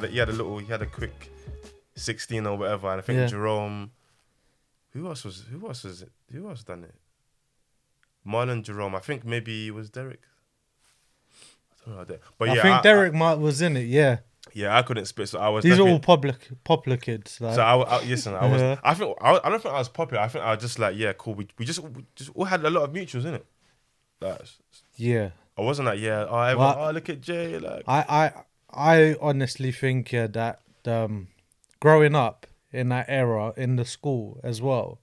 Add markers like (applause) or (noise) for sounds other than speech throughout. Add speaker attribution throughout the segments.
Speaker 1: had a, he had a little, he had a quick 16 or whatever, and I think
Speaker 2: Yeah.
Speaker 1: Jerome. Who else was? Who else was it? Who else done it? Marlon Jerome. I think maybe it was Derek. I don't know. Derek. But
Speaker 2: I
Speaker 1: yeah,
Speaker 2: think Derek Mark was in it. Yeah,
Speaker 1: yeah, I couldn't spit, so I was.
Speaker 2: these are
Speaker 1: definitely-
Speaker 2: all public popular kids. Like,
Speaker 1: So I, I listen. I was.
Speaker 2: Yeah.
Speaker 1: I think. I, I don't think I was popular. I think I was just like, yeah, cool. We, we just we just all had a lot of mutuals in it. Like,
Speaker 2: yeah,
Speaker 1: I wasn't like, yeah, oh, everyone,
Speaker 2: Well,
Speaker 1: oh look at Jay, like,
Speaker 2: I I I honestly think yeah, that um, growing up in that era in the school as well,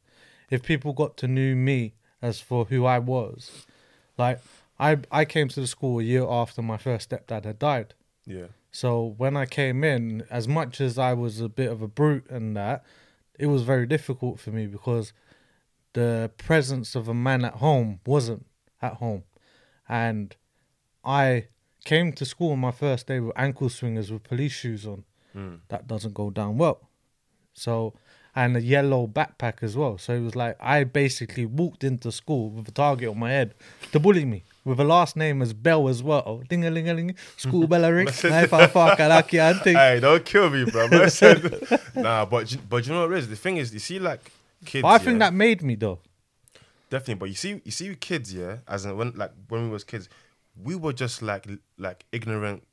Speaker 2: if people got to know me as for who I was, like I I came to the school a year after my first stepdad had died.
Speaker 1: yeah,
Speaker 2: So when I came in, as much as I was a bit of a brute and that, it was very difficult for me because the presence of a man at home wasn't at home. And I came to school on my first day with ankle swingers with police shoes on.
Speaker 1: Mm.
Speaker 2: That doesn't go down well. So, and a yellow backpack as well. So it was like I basically walked into school with a target on my head to bully me. With a last name as Bell as well. Ding a ling a ling. School bell a ring. Knife a fuck, I like I.
Speaker 1: Hey, don't kill me, bro. (laughs) Nah, but you- but you know what it is? The thing is, you see, like kids.
Speaker 2: But I think
Speaker 1: yeah,
Speaker 2: that made me though.
Speaker 1: definitely. But you see, you see, kids, yeah, as in when like when we was kids, we were just like like ignorant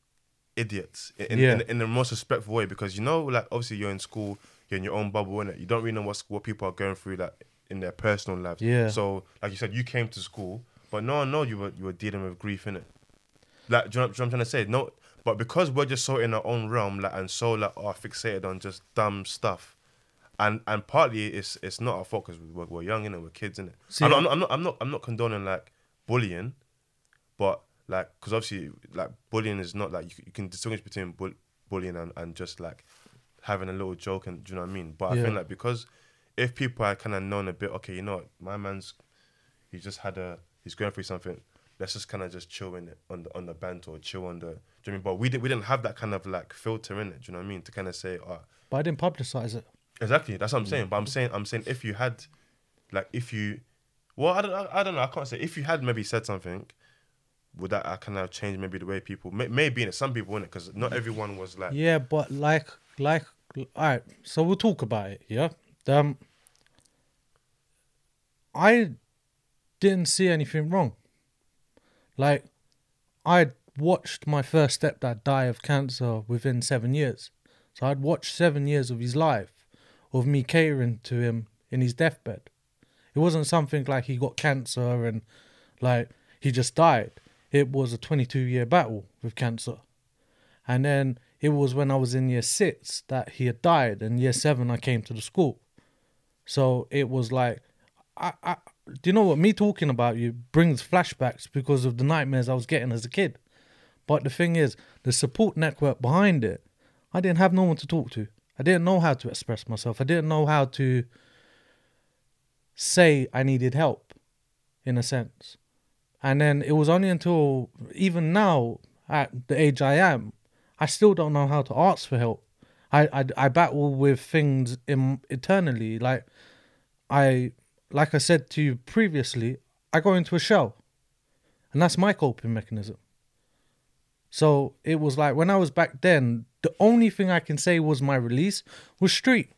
Speaker 1: idiots in
Speaker 2: Yeah.
Speaker 1: in, in the most respectful way because you know, like obviously you're in school, you're in your own bubble, innit? You don't really know what's what people are going through, like in their personal lives.
Speaker 2: Yeah.
Speaker 1: So, like you said, you came to school, but no one know you were you were dealing with grief, in it Like, do you know, do you know what I'm trying to say? No, but because we're just so in our own realm, like, and so like, are fixated on just dumb stuff, and and partly it's it's not our fault because we're, we're young innit? we're kids innit?
Speaker 2: See,
Speaker 1: I'm, not, I'm not I'm not I'm not condoning like bullying, but like because obviously like bullying is not like you, you can distinguish between bull, bullying and, and just like having a little joke and do you know what I mean? But I think like because if people had kind of known a bit, okay, you know what, my man's he just had a he's going through something. Let's just kind of just chill in it on the on the band or chill on the. Do you know what I mean? But we didn't we didn't have that kind of like filter in it. Do you know what I mean? To kind of say, oh,
Speaker 2: But I didn't publicize it.
Speaker 1: exactly. That's what I'm saying. But I'm mm. saying I'm saying if you had, like, if you, well, I don't I, I don't know. I can't say if you had maybe said something, would that kind of change maybe the way people may, maybe in it some people in it because not everyone was like
Speaker 2: Yeah, but like like all right, so we'll talk about it, yeah? Um I didn't see anything wrong. Like I watched my first stepdad die of cancer within 7 years. So I'd watched 7 years of his life of me catering to him in his deathbed. It wasn't something like he got cancer and like he just died. It was a 22 year battle with cancer. And then it was when I was in year six that he had died, and year seven I came to the school. So it was like, I, I, do you know what? Me talking about you brings flashbacks because of the nightmares I was getting as a kid. But the thing is, the support network behind it, I didn't have no one to talk to. I didn't know how to express myself. I didn't know how to say I needed help, in a sense. And then it was only until even now, at the age I am, I still don't know how to ask for help. I I, I battle with things in, eternally. Like I like I said to you previously, I go into a shell, and that's my coping mechanism. So it was like when I was back then, the only thing I can say was my release was street.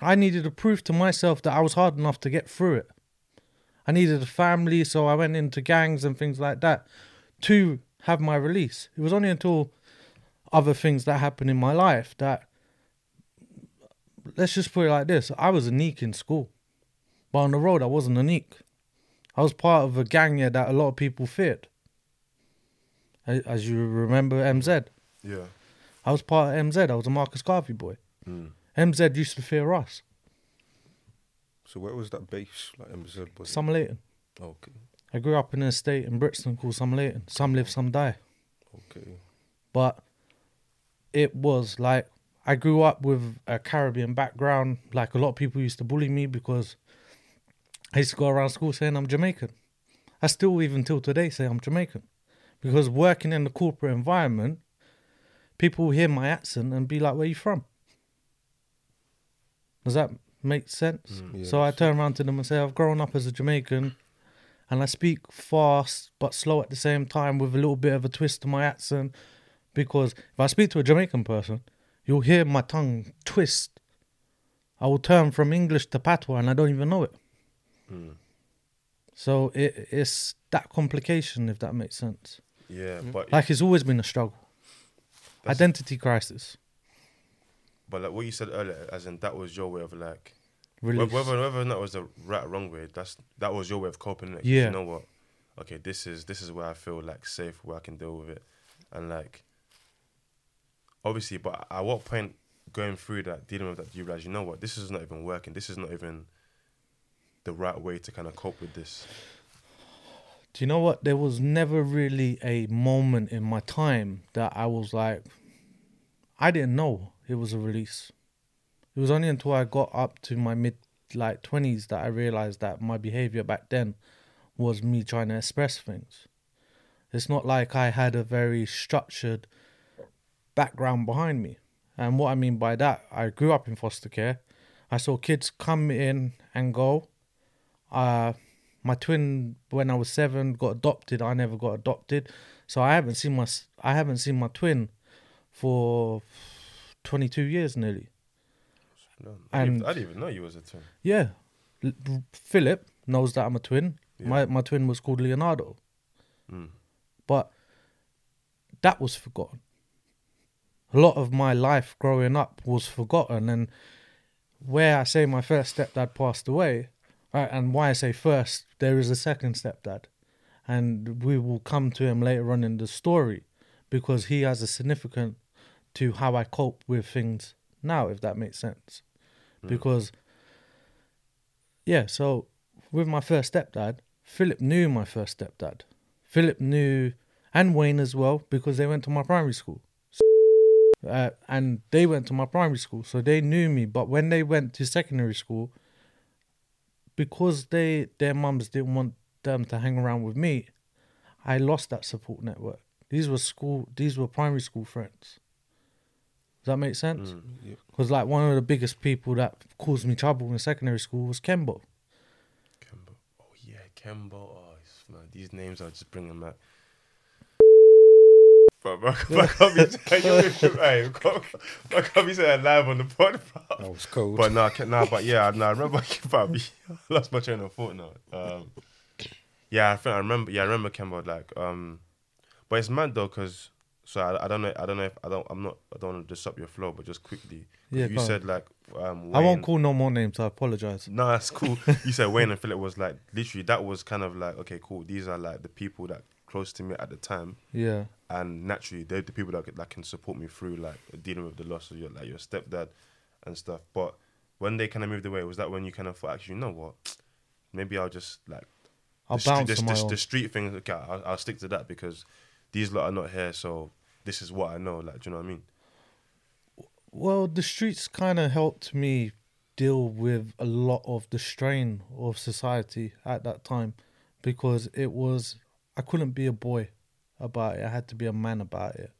Speaker 2: I needed to prove to myself that I was hard enough to get through it. I needed a family, so I went into gangs and things like that to have my release. It was only until other things that happened in my life that let's just put it like this. I was a neek in school. But on the road I wasn't a neek. I was part of a gang yeah, that a lot of people feared. As you remember MZ.
Speaker 1: yeah
Speaker 2: I was part of MZ. I was a Marcus Garvey boy.
Speaker 1: Mm.
Speaker 2: MZ used to fear us.
Speaker 3: So where was that base? Like MZ was?
Speaker 2: Leighton.
Speaker 3: Okay,
Speaker 2: I grew up in an estate in Brixton called Somerleyton. Some live, some die.
Speaker 3: okay.
Speaker 2: but it was like I grew up with a Caribbean background. Like a lot of people used to bully me because I used to go around school saying I'm Jamaican. I still, even till today, say I'm Jamaican because working in the corporate environment, people hear my accent and be like, "Where you from?" Does that make sense?
Speaker 3: Yeah,
Speaker 2: so I turn around to them and say, "I've grown up as a Jamaican." And I speak fast but slow at the same time with a little bit of a twist to my accent because if I speak to a Jamaican person, you'll hear my tongue twist. I will turn from English to patois and I don't even know it.
Speaker 1: Mm.
Speaker 2: So it, it's that complication, if that makes sense.
Speaker 1: Yeah, but
Speaker 2: Like it's always been a struggle.
Speaker 1: That's-
Speaker 2: Identity crisis.
Speaker 1: But like what you said earlier, as in that was your way of like
Speaker 2: Release.
Speaker 1: whether whether or not it was the right or wrong way. That's that was your way of coping. Like,
Speaker 2: Yeah.
Speaker 1: You know what? Okay, this is this is where I feel like safe, where I can deal with it, and like obviously. But at what point going through that, dealing with that, do you realize you know what? This is not even working. This is not even the right way to kind of cope with this.
Speaker 2: Do you know what? There was never really a moment in my time that I was like, I didn't know it was a release. It was only until I got up to my mid like twenties that I realized that my behavior back then was me trying to express things. It's not like I had a very structured background behind me. And what I mean by that, I grew up in foster care. I saw kids come in and go. Uh, my twin, when I was seven, got adopted. I never got adopted, so I haven't seen my I haven't seen my twin for twenty two years nearly.
Speaker 1: No, I, didn't,
Speaker 2: And-
Speaker 1: even- I didn't even know you was a twin.
Speaker 2: Yeah, L- Philip knows that I'm a twin.
Speaker 1: Yeah.
Speaker 2: My my twin was called Leonardo,
Speaker 1: Mm.
Speaker 2: but that was forgotten. A lot of my life growing up was forgotten, and where I say my first stepdad passed away, right, and why I say first, there is a second stepdad, and we will come to him later on in the story, because he has a significant to how I cope with things now, if that makes sense, because yeah, so with my first stepdad, Philip knew my first stepdad. Philip knew, and Wayne as well, because they went to my primary school. Uh, and they went to my primary school, so they knew me. But when they went to secondary school, because they their mums didn't want them to hang around with me, I lost that support network. These were school, these were primary school friends. Does that make sense?
Speaker 1: Mm.
Speaker 3: Yeah.
Speaker 2: Because like one of the biggest people that caused me trouble in secondary school was Kembo.
Speaker 1: Kembo. Oh yeah, Kembo. Oh, it's- man, these names are just bringing back. Bro, bro, (laughs) I can't be saying, hey, I can't- be saying live on the pod, bro.
Speaker 3: That was cold.
Speaker 1: But no, nah, nah, but yeah, nah, I remember, (laughs) bro, I lost my train of thought now. Um, yeah, I think I remember. Yeah, I remember Kembo. Like, um, but it's mad though, cause so I, I don't know. I don't know if I don't. I'm not. I don't want to disrupt your flow, but just quickly.
Speaker 2: Yeah,
Speaker 1: you said like, um,
Speaker 2: I won't call no more names. I apologize.
Speaker 1: no, that's cool. (laughs) you said Wayne and Philip was like literally that was kind of like okay, cool. These are like the people that close to me at the time,
Speaker 2: Yeah,
Speaker 1: and naturally they're the people that that can support me through like dealing with the loss of your like your stepdad and stuff. But when they kind of moved away, was that when you kind of thought, actually, you know what? Maybe I'll just like
Speaker 2: I'll
Speaker 1: the,
Speaker 2: bounce my
Speaker 1: the,
Speaker 2: own.
Speaker 1: the street thing. Okay, I'll, I'll stick to that because these lot are not here, so this is what I know. Like, do you know what I mean?
Speaker 2: Well, the streets kind of helped me deal with a lot of the strain of society at that time because it was I couldn't be a boy about it. I had to be a man about it.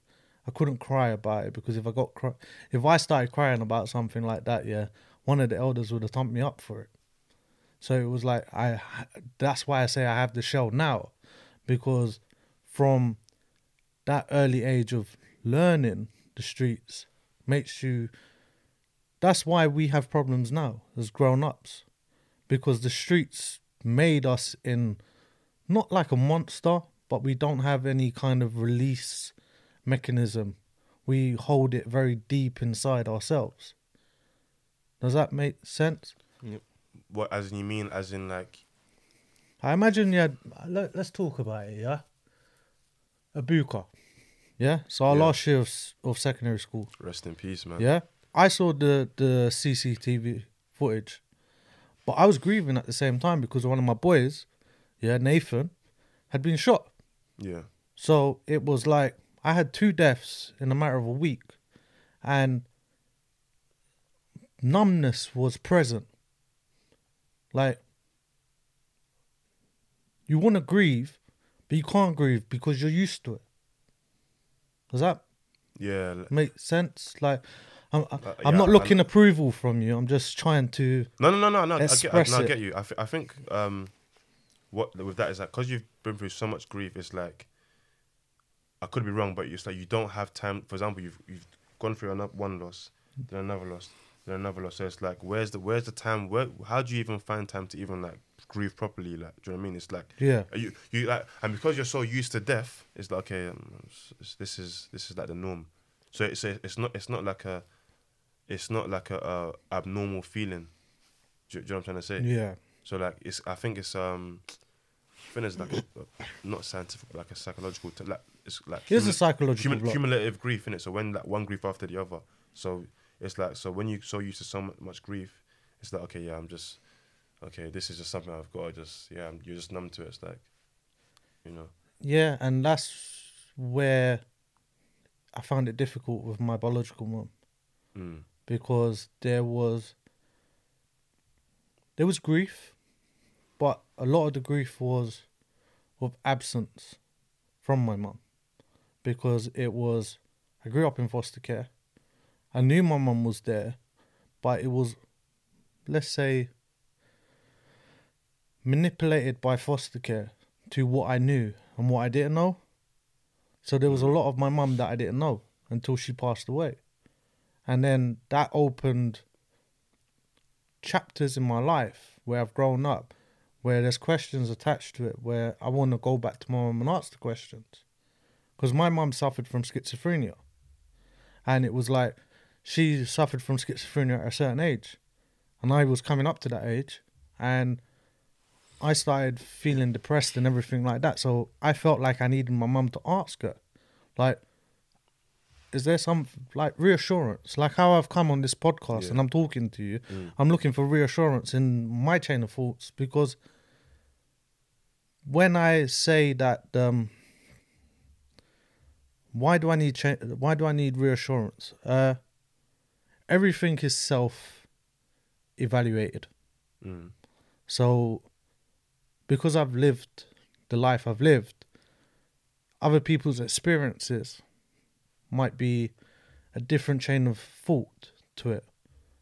Speaker 2: I couldn't cry about it because if I got cry- if I started crying about something like that, yeah, one of the elders would have thumped me up for it. So it was like I that's why I say I have the shell now because from that early age of learning the streets makes you that's why we have problems now as grown-ups because the streets made us in not like a monster but we don't have any kind of release mechanism we hold it very deep inside ourselves does that make sense
Speaker 1: What as you mean as in like
Speaker 2: I imagine yeah. Let, let's talk about it, yeah? Abuka. Yeah? So our
Speaker 1: Yeah.
Speaker 2: last year of, s- of secondary school,
Speaker 1: rest in peace, man.
Speaker 2: yeah? I saw the, the CCTV footage, but I was grieving at the same time because one of my boys, yeah, Nathan, had been shot.
Speaker 1: Yeah.
Speaker 2: So it was like I had two deaths in a matter of a week, and numbness was present. Like you want to grieve, but you can't grieve because you're used to it. Does that
Speaker 1: Yeah.
Speaker 2: make sense? Like I'm, I'm
Speaker 1: Uh, yeah,
Speaker 2: not
Speaker 1: I-
Speaker 2: looking approval from you. I'm just trying to.
Speaker 1: No, no, no, no, no. I get, I, no, I get you. I, th- I think um, what with that is like because you've been through so much grief. It's like I could be wrong, but it's like you don't have time. For example, you've you've gone through ano- one loss, then another loss, then another loss. So it's like, where's the where's the time? Where how do you even find time to even like grieve properly? Like, do you know what I mean? It's like
Speaker 2: Yeah.
Speaker 1: you you like, and because you're so used to death, it's like okay, um, it's- it's- this is this is like the norm. So it's a, it's not it's not like a it's not like a, uh abnormal feeling. Do, you- do you know what I'm trying to say?
Speaker 2: Yeah.
Speaker 1: So like it's I think it's um I think it's like a, not scientific but like a psychological t- like it's like
Speaker 2: Here's a psychological block.
Speaker 1: cumulative grief in it. So when like one grief after the other. So it's like so when you so used to so much grief, it's like okay yeah I'm just okay this is just something I've got to just yeah I'm, you're just numb to it. It's like you know
Speaker 2: Yeah, and that's where I found it difficult with my biological mum
Speaker 1: mm,
Speaker 2: because there was there was grief, but a lot of the grief was of absence from my mum because it was I grew up in foster care. I knew my mum was there, but it was let's say manipulated by foster care to what I knew and what I didn't know. So there was a mm. lot of my mum that I didn't know until she passed away. And then that opened chapters in my life where I've grown up, where there's questions attached to it, where I want to go back to my mum and ask the questions. Because my mum suffered from schizophrenia. And it was like she suffered from schizophrenia at a certain age. And I was coming up to that age. And I started feeling depressed and everything like that. So I felt like I needed my mum to ask her, like, is there some like reassurance? Like how I've come on this podcast
Speaker 1: Yeah.
Speaker 2: and I'm talking to you,
Speaker 1: Mm.
Speaker 2: I'm looking for reassurance in my chain of thoughts because when I say that, um, why do I need cha- why do I need reassurance? Uh, everything is self evaluated.
Speaker 1: mm,
Speaker 2: So, because I've lived the life I've lived, other people's experiences might be a different chain of thought to it.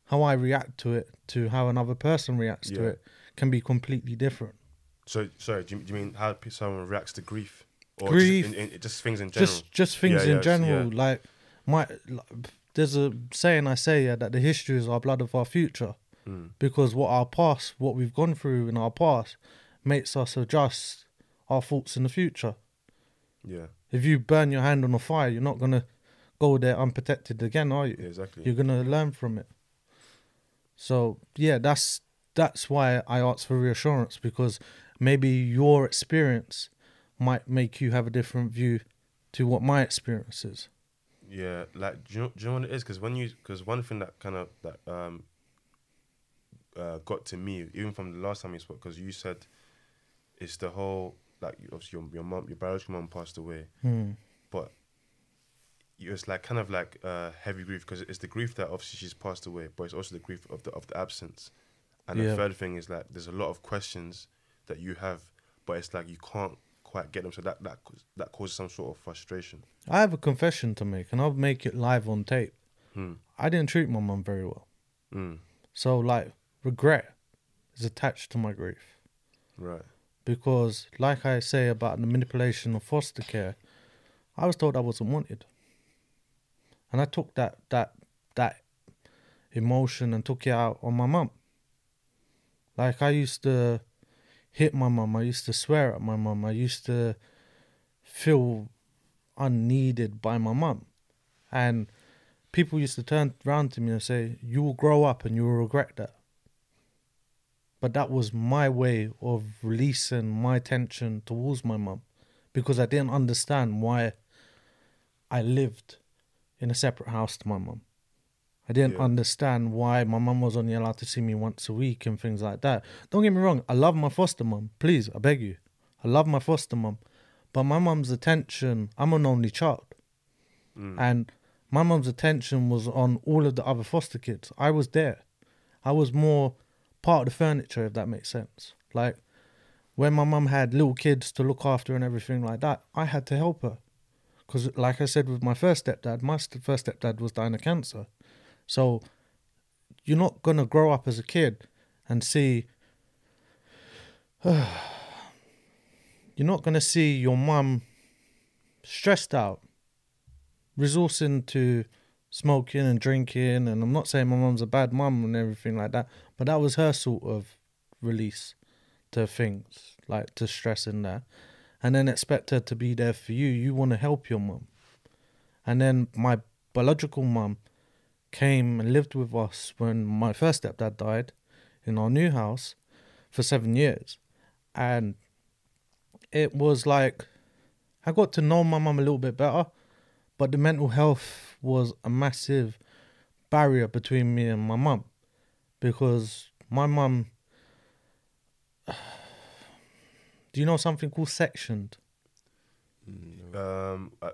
Speaker 2: How I react to it, to how another person reacts to it, can be completely different.
Speaker 1: so sorry do you, do you mean how someone reacts to grief or
Speaker 2: Grief.
Speaker 1: just, in, in, just things in general
Speaker 2: Just, just things
Speaker 1: Yeah,
Speaker 2: in
Speaker 1: yeah,
Speaker 2: general.
Speaker 1: yeah.
Speaker 2: Like my, like, there's a saying I say yeah, that the history is our blood of our future.
Speaker 1: mm,
Speaker 2: because what our past, what we've gone through in our past, makes us adjust our thoughts in the future.
Speaker 1: yeah
Speaker 2: If you burn your hand on a fire, you're not gonna go there unprotected again, are you?
Speaker 1: yeah exactly
Speaker 2: You're gonna learn from it. So yeah, that's that's why I ask for reassurance because maybe your experience might make you have a different view to what my experience is.
Speaker 1: Yeah, like do you know, do you know what it is? Because when you, because one thing that kind of that um uh, got to me, even from the last time we spoke, because you said it's the whole like obviously your your mom, your biological mom passed away,
Speaker 2: Hmm.
Speaker 1: but it's like kind of like uh, heavy grief because it's the grief that obviously she's passed away, but it's also the grief of the of the absence. And
Speaker 2: Yeah.
Speaker 1: the third thing is like there's a lot of questions that you have, but it's like you can't quite get them, so that that that causes some sort of frustration.
Speaker 2: I have a confession to make, and I'll make it live on tape.
Speaker 1: Hmm.
Speaker 2: I didn't treat my mum very well.
Speaker 1: Mm.
Speaker 2: So like regret is attached to my grief
Speaker 1: Right.
Speaker 2: Because like I say about the manipulation of foster care, I was told I wasn't wanted. And I took that that that emotion and took it out on my mum. Like I used to hit my mum, I used to swear at my mum, I used to feel unneeded by my mum. And people used to turn around to me and say, You will grow up and you will regret that. But that was my way of releasing my tension towards my mum because I didn't understand why I lived in a separate house to my mum. I didn't
Speaker 1: Yeah.
Speaker 2: understand why my mum was only allowed to see me once a week and things like that. Don't get me wrong, I love my foster mum. Please, I beg you. I love my foster mum. But my mum's attention, I'm an only child.
Speaker 1: Mm.
Speaker 2: And my mum's attention was on all of the other foster kids. I was there. I was more part of the furniture, if that makes sense. Like when my mum had little kids to look after and everything like that, I had to help her. Because, like I said, with my first stepdad, my st- first stepdad was dying of cancer. So you're not going to grow up as a kid and see. (sighs) you're not going to see your mum stressed out, resourcing to smoking and drinking. And I'm not saying my mum's a bad mum and everything like that, but that was her sort of release to things, like to stress in there. And then expect her to be there for you. You want to help your mum. And then my biological mum came and lived with us when my first stepdad died in our new house for seven years. And it was like I got to know my mum a little bit better, but the mental health was a massive barrier between me and my mum because my mum. (sighs) Do you know something called sectioned?
Speaker 1: Um, uh,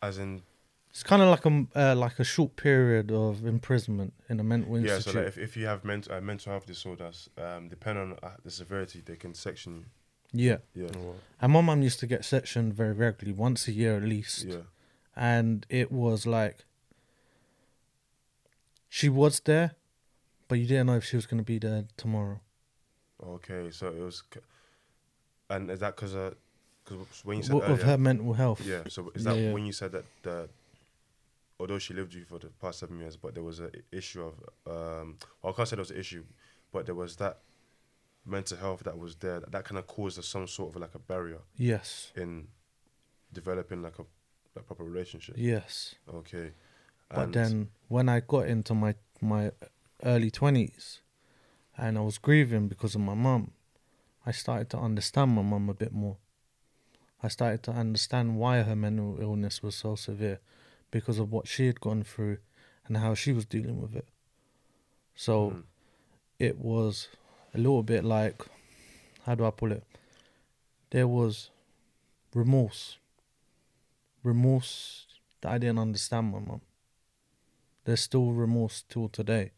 Speaker 1: as in,
Speaker 2: It's kind of like a uh, like a short period of imprisonment in a mental
Speaker 1: yeah.
Speaker 2: institute.
Speaker 1: So like if, if you have mental uh, mental health disorders, um, depending on uh, the severity, they can section
Speaker 2: yeah,
Speaker 1: you. Yeah,
Speaker 2: and my mum used to get sectioned very regularly, once a year at least.
Speaker 1: yeah.
Speaker 2: and it was like she was there, but you didn't know if she was going to be there tomorrow.
Speaker 1: Okay, so it was, and is that because uh, because when you said
Speaker 2: of
Speaker 1: earlier-
Speaker 2: her mental health.
Speaker 1: Yeah. So is that
Speaker 2: Yeah, yeah.
Speaker 1: when you said that the although she lived with you for the past seven years, but there was an issue of um well, I can't say there was an issue, but there was that mental health that was there that, that kind of caused some sort of like a barrier
Speaker 2: Yes.
Speaker 1: in developing like a, a proper relationship.
Speaker 2: Yes.
Speaker 1: Okay.
Speaker 2: But
Speaker 1: And-
Speaker 2: then when I got into my my early twenties, and I was grieving because of my mum, I started to understand my mum a bit more. I started to understand why her mental illness was so severe, because of what she had gone through, and how she was dealing with it. So.
Speaker 1: Mm.
Speaker 2: it was a little bit like how do I put it? There was remorse. Remorse that I didn't understand my mum. There's still remorse till today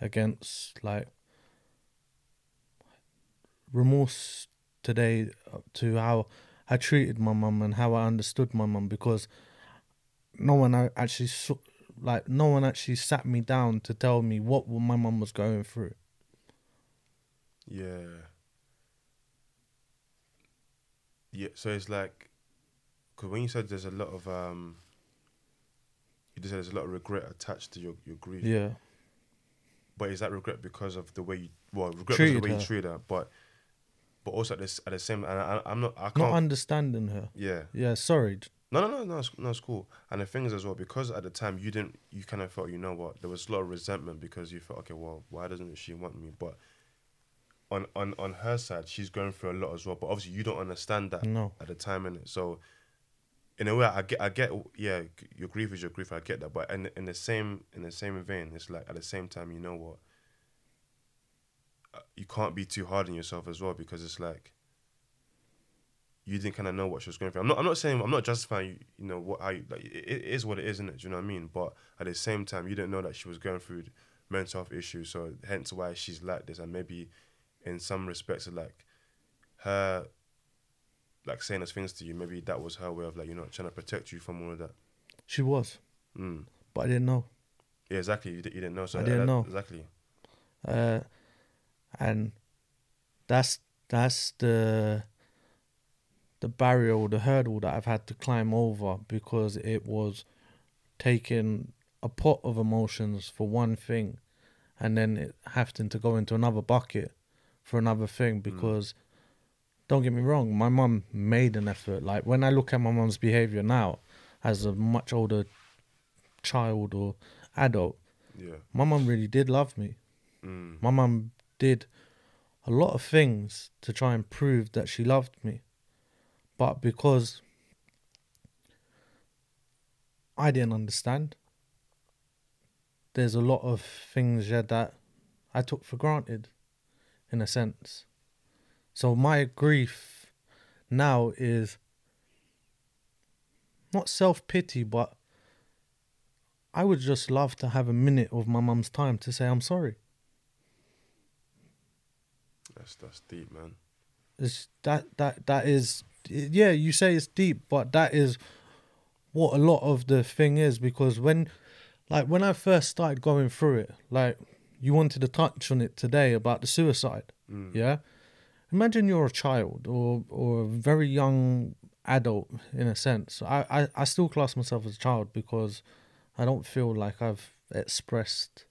Speaker 2: against like remorse today to how I treated my mum and how I understood my mum because no one actually like no one actually sat me down to tell me what my mum was going through.
Speaker 1: Yeah. Yeah. So it's like, because when you said there's a lot of um, you just said there's a lot of regret attached to your your grief.
Speaker 2: Yeah.
Speaker 1: But is that regret because of the way you well regret because of the way
Speaker 2: her.
Speaker 1: you treated her, but but also at this at the same and I, I'm not I can't
Speaker 2: Not understanding her.
Speaker 1: yeah
Speaker 2: Yeah, sorry.
Speaker 1: no no no no it's, no it's cool and the thing is as well because at the time you didn't you kind of felt you know what there was a lot of resentment because you felt okay well why doesn't she want me but on on on her side she's going through a lot as well but obviously you don't understand that
Speaker 2: No.
Speaker 1: at the time in it so in a way I get I get yeah your grief is your grief I get that but in in the same in the same vein it's like at the same time you know what uh, you can't be too hard on yourself as well because it's like you didn't kind of know what she was going through. I'm not. I'm not saying. I'm not justifying. You, you know what? You, like it, it is what it is, isn't it? Do you know what I mean? But at the same time, you didn't know that she was going through mental health issues. So hence why she's like this, and maybe in some respects, like her, like saying those things to you. Maybe that was her way of like you know trying to protect you from all of that.
Speaker 2: She was,
Speaker 1: Mm.
Speaker 2: but I didn't know.
Speaker 1: Yeah, exactly. You, di- you didn't know. So
Speaker 2: I didn't
Speaker 1: that-
Speaker 2: know.
Speaker 1: exactly.
Speaker 2: Uh, and that's that's the the barrier or the hurdle that I've had to climb over because it was taking a pot of emotions for one thing and then it having to go into another bucket for another thing because don't get me wrong my mum made an effort like when i look at my mum's behavior now as a much older child or adult
Speaker 1: Yeah.
Speaker 2: my mum really did love me
Speaker 1: Mm.
Speaker 2: my mum did a lot of things to try and prove that she loved me. But because I didn't understand, there's a lot of things yeah, that I took for granted, in a sense. So my grief now is not self pity, but I would just love to have a minute of my mum's time to say I'm sorry.
Speaker 1: That's that's deep, man.
Speaker 2: It's that that that is yeah. You say it's deep, but that is what a lot of the thing is because when, like, when I first started going through it, like, you wanted to touch on it today about the suicide.
Speaker 1: Mm.
Speaker 2: Yeah, imagine you're a child or or a very young adult in a sense. I, I, I still class myself as a child because I don't feel like I've expressed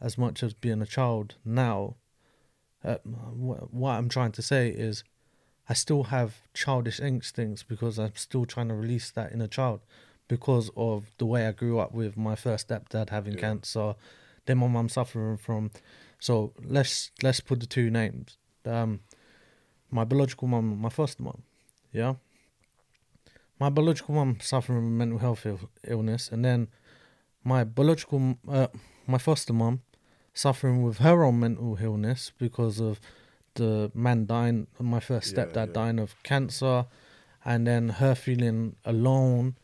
Speaker 2: as much as being a child now. Uh, wh- what I'm trying to say is I still have childish instincts because I'm still trying to release that in a child because of the way I grew up with my first stepdad having
Speaker 1: Yeah.
Speaker 2: cancer, then my mum suffering from. So let's let's put the two names. Um, my biological mum, my foster mum, yeah. My biological mum suffering from mental health Ill- illness, and then my biological, uh, my foster mum suffering with her own mental illness because of the man dying, my first
Speaker 1: Yeah,
Speaker 2: stepdad
Speaker 1: yeah.
Speaker 2: dying of cancer, and then her feeling alone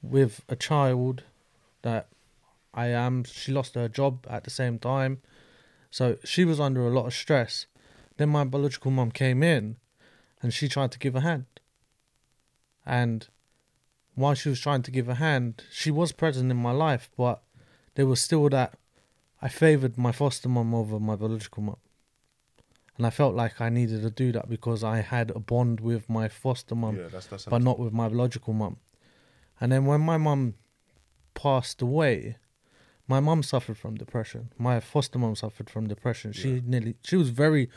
Speaker 2: with a child that I am. She lost her job at the same time, so she was under a lot of stress. Then my biological mum came in, and she tried to give a hand. And while she was trying to give a hand, she was present in my life, but there was still that I favoured my foster mum over my biological mum. And I felt like I needed to do that because I had a bond with my foster mum
Speaker 1: yeah, that's that's
Speaker 2: but not with my biological mum. And then when my mum passed away, my mum suffered from depression. My foster mum suffered from depression. She
Speaker 1: Yeah.
Speaker 2: nearly she was very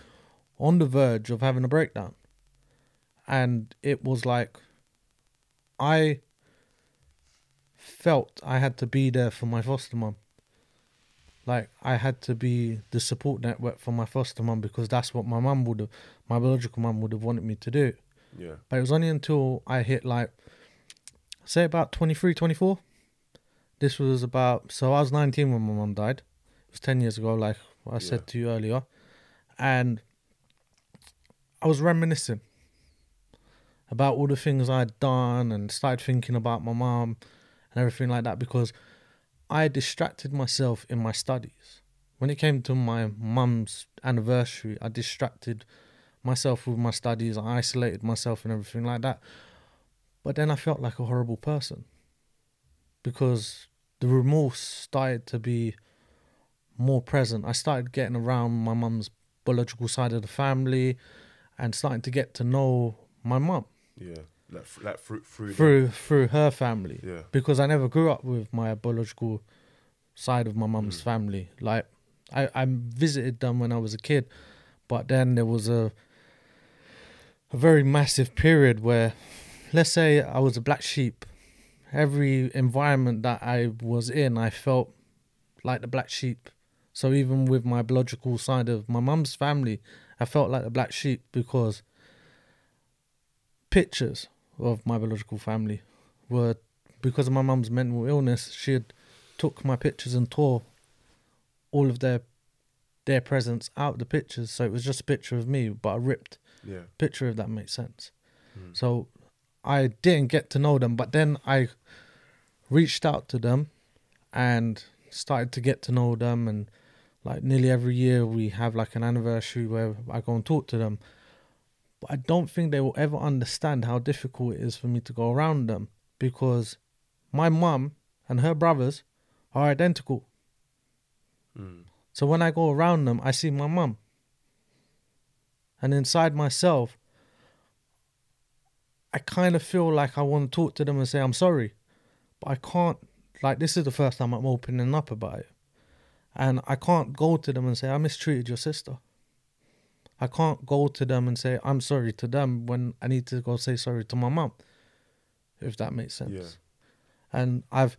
Speaker 2: on the verge of having a breakdown. And it was like I felt I had to be there for my foster mum. Like I had to be the support network for my foster mum because that's what my mum would have my biological mum would have wanted me to do.
Speaker 1: yeah,
Speaker 2: But it was only until I hit like, say about 23, 24. This was about, so I was 19 when my mum died. It was 10 years ago, like I
Speaker 1: Yeah.
Speaker 2: said to you earlier. And I was reminiscing about all the things I'd done and started thinking about my mum and everything like that because I distracted myself in my studies. When it came to my mum's anniversary, I distracted myself with my studies. I isolated myself and everything like that. But then I felt like a horrible person because the remorse started to be more present. I started getting around my mum's biological side of the family and starting to get to know my mum
Speaker 1: yeah, like like through through,
Speaker 2: through through her family
Speaker 1: yeah,
Speaker 2: because I never grew up with my biological side of my mum's
Speaker 1: Mm.
Speaker 2: family. Like I, I visited them when I was a kid, but then there was a a very massive period where, let's say, I was a black sheep. Every environment that I was in, I felt like the black sheep. So even with my biological side of my mum's family, I felt like the black sheep because pictures of my biological family were because of my mum's mental illness. She had took my pictures and tore all of their their presents out of the pictures, so it was just a picture of me, but a ripped
Speaker 1: yeah,
Speaker 2: picture, if that makes sense.
Speaker 1: Mm.
Speaker 2: So I didn't get to know them, but then I reached out to them and started to get to know them. And like nearly every year, we have like an anniversary where I go and talk to them. But I don't think they will ever understand how difficult it is for me to go around them because my mum and her brothers are identical.
Speaker 1: mm.
Speaker 2: So when I go around them, I see my mum. And inside myself, I kind of feel like I want to talk to them and say I'm sorry. But I can't. Like, this is the first time I'm opening up about it. And I can't go to them and say, I mistreated your sister. I can't go to them and say, I'm sorry to them when I need to go say sorry to my mum. If that makes sense.
Speaker 1: Yeah.
Speaker 2: And I've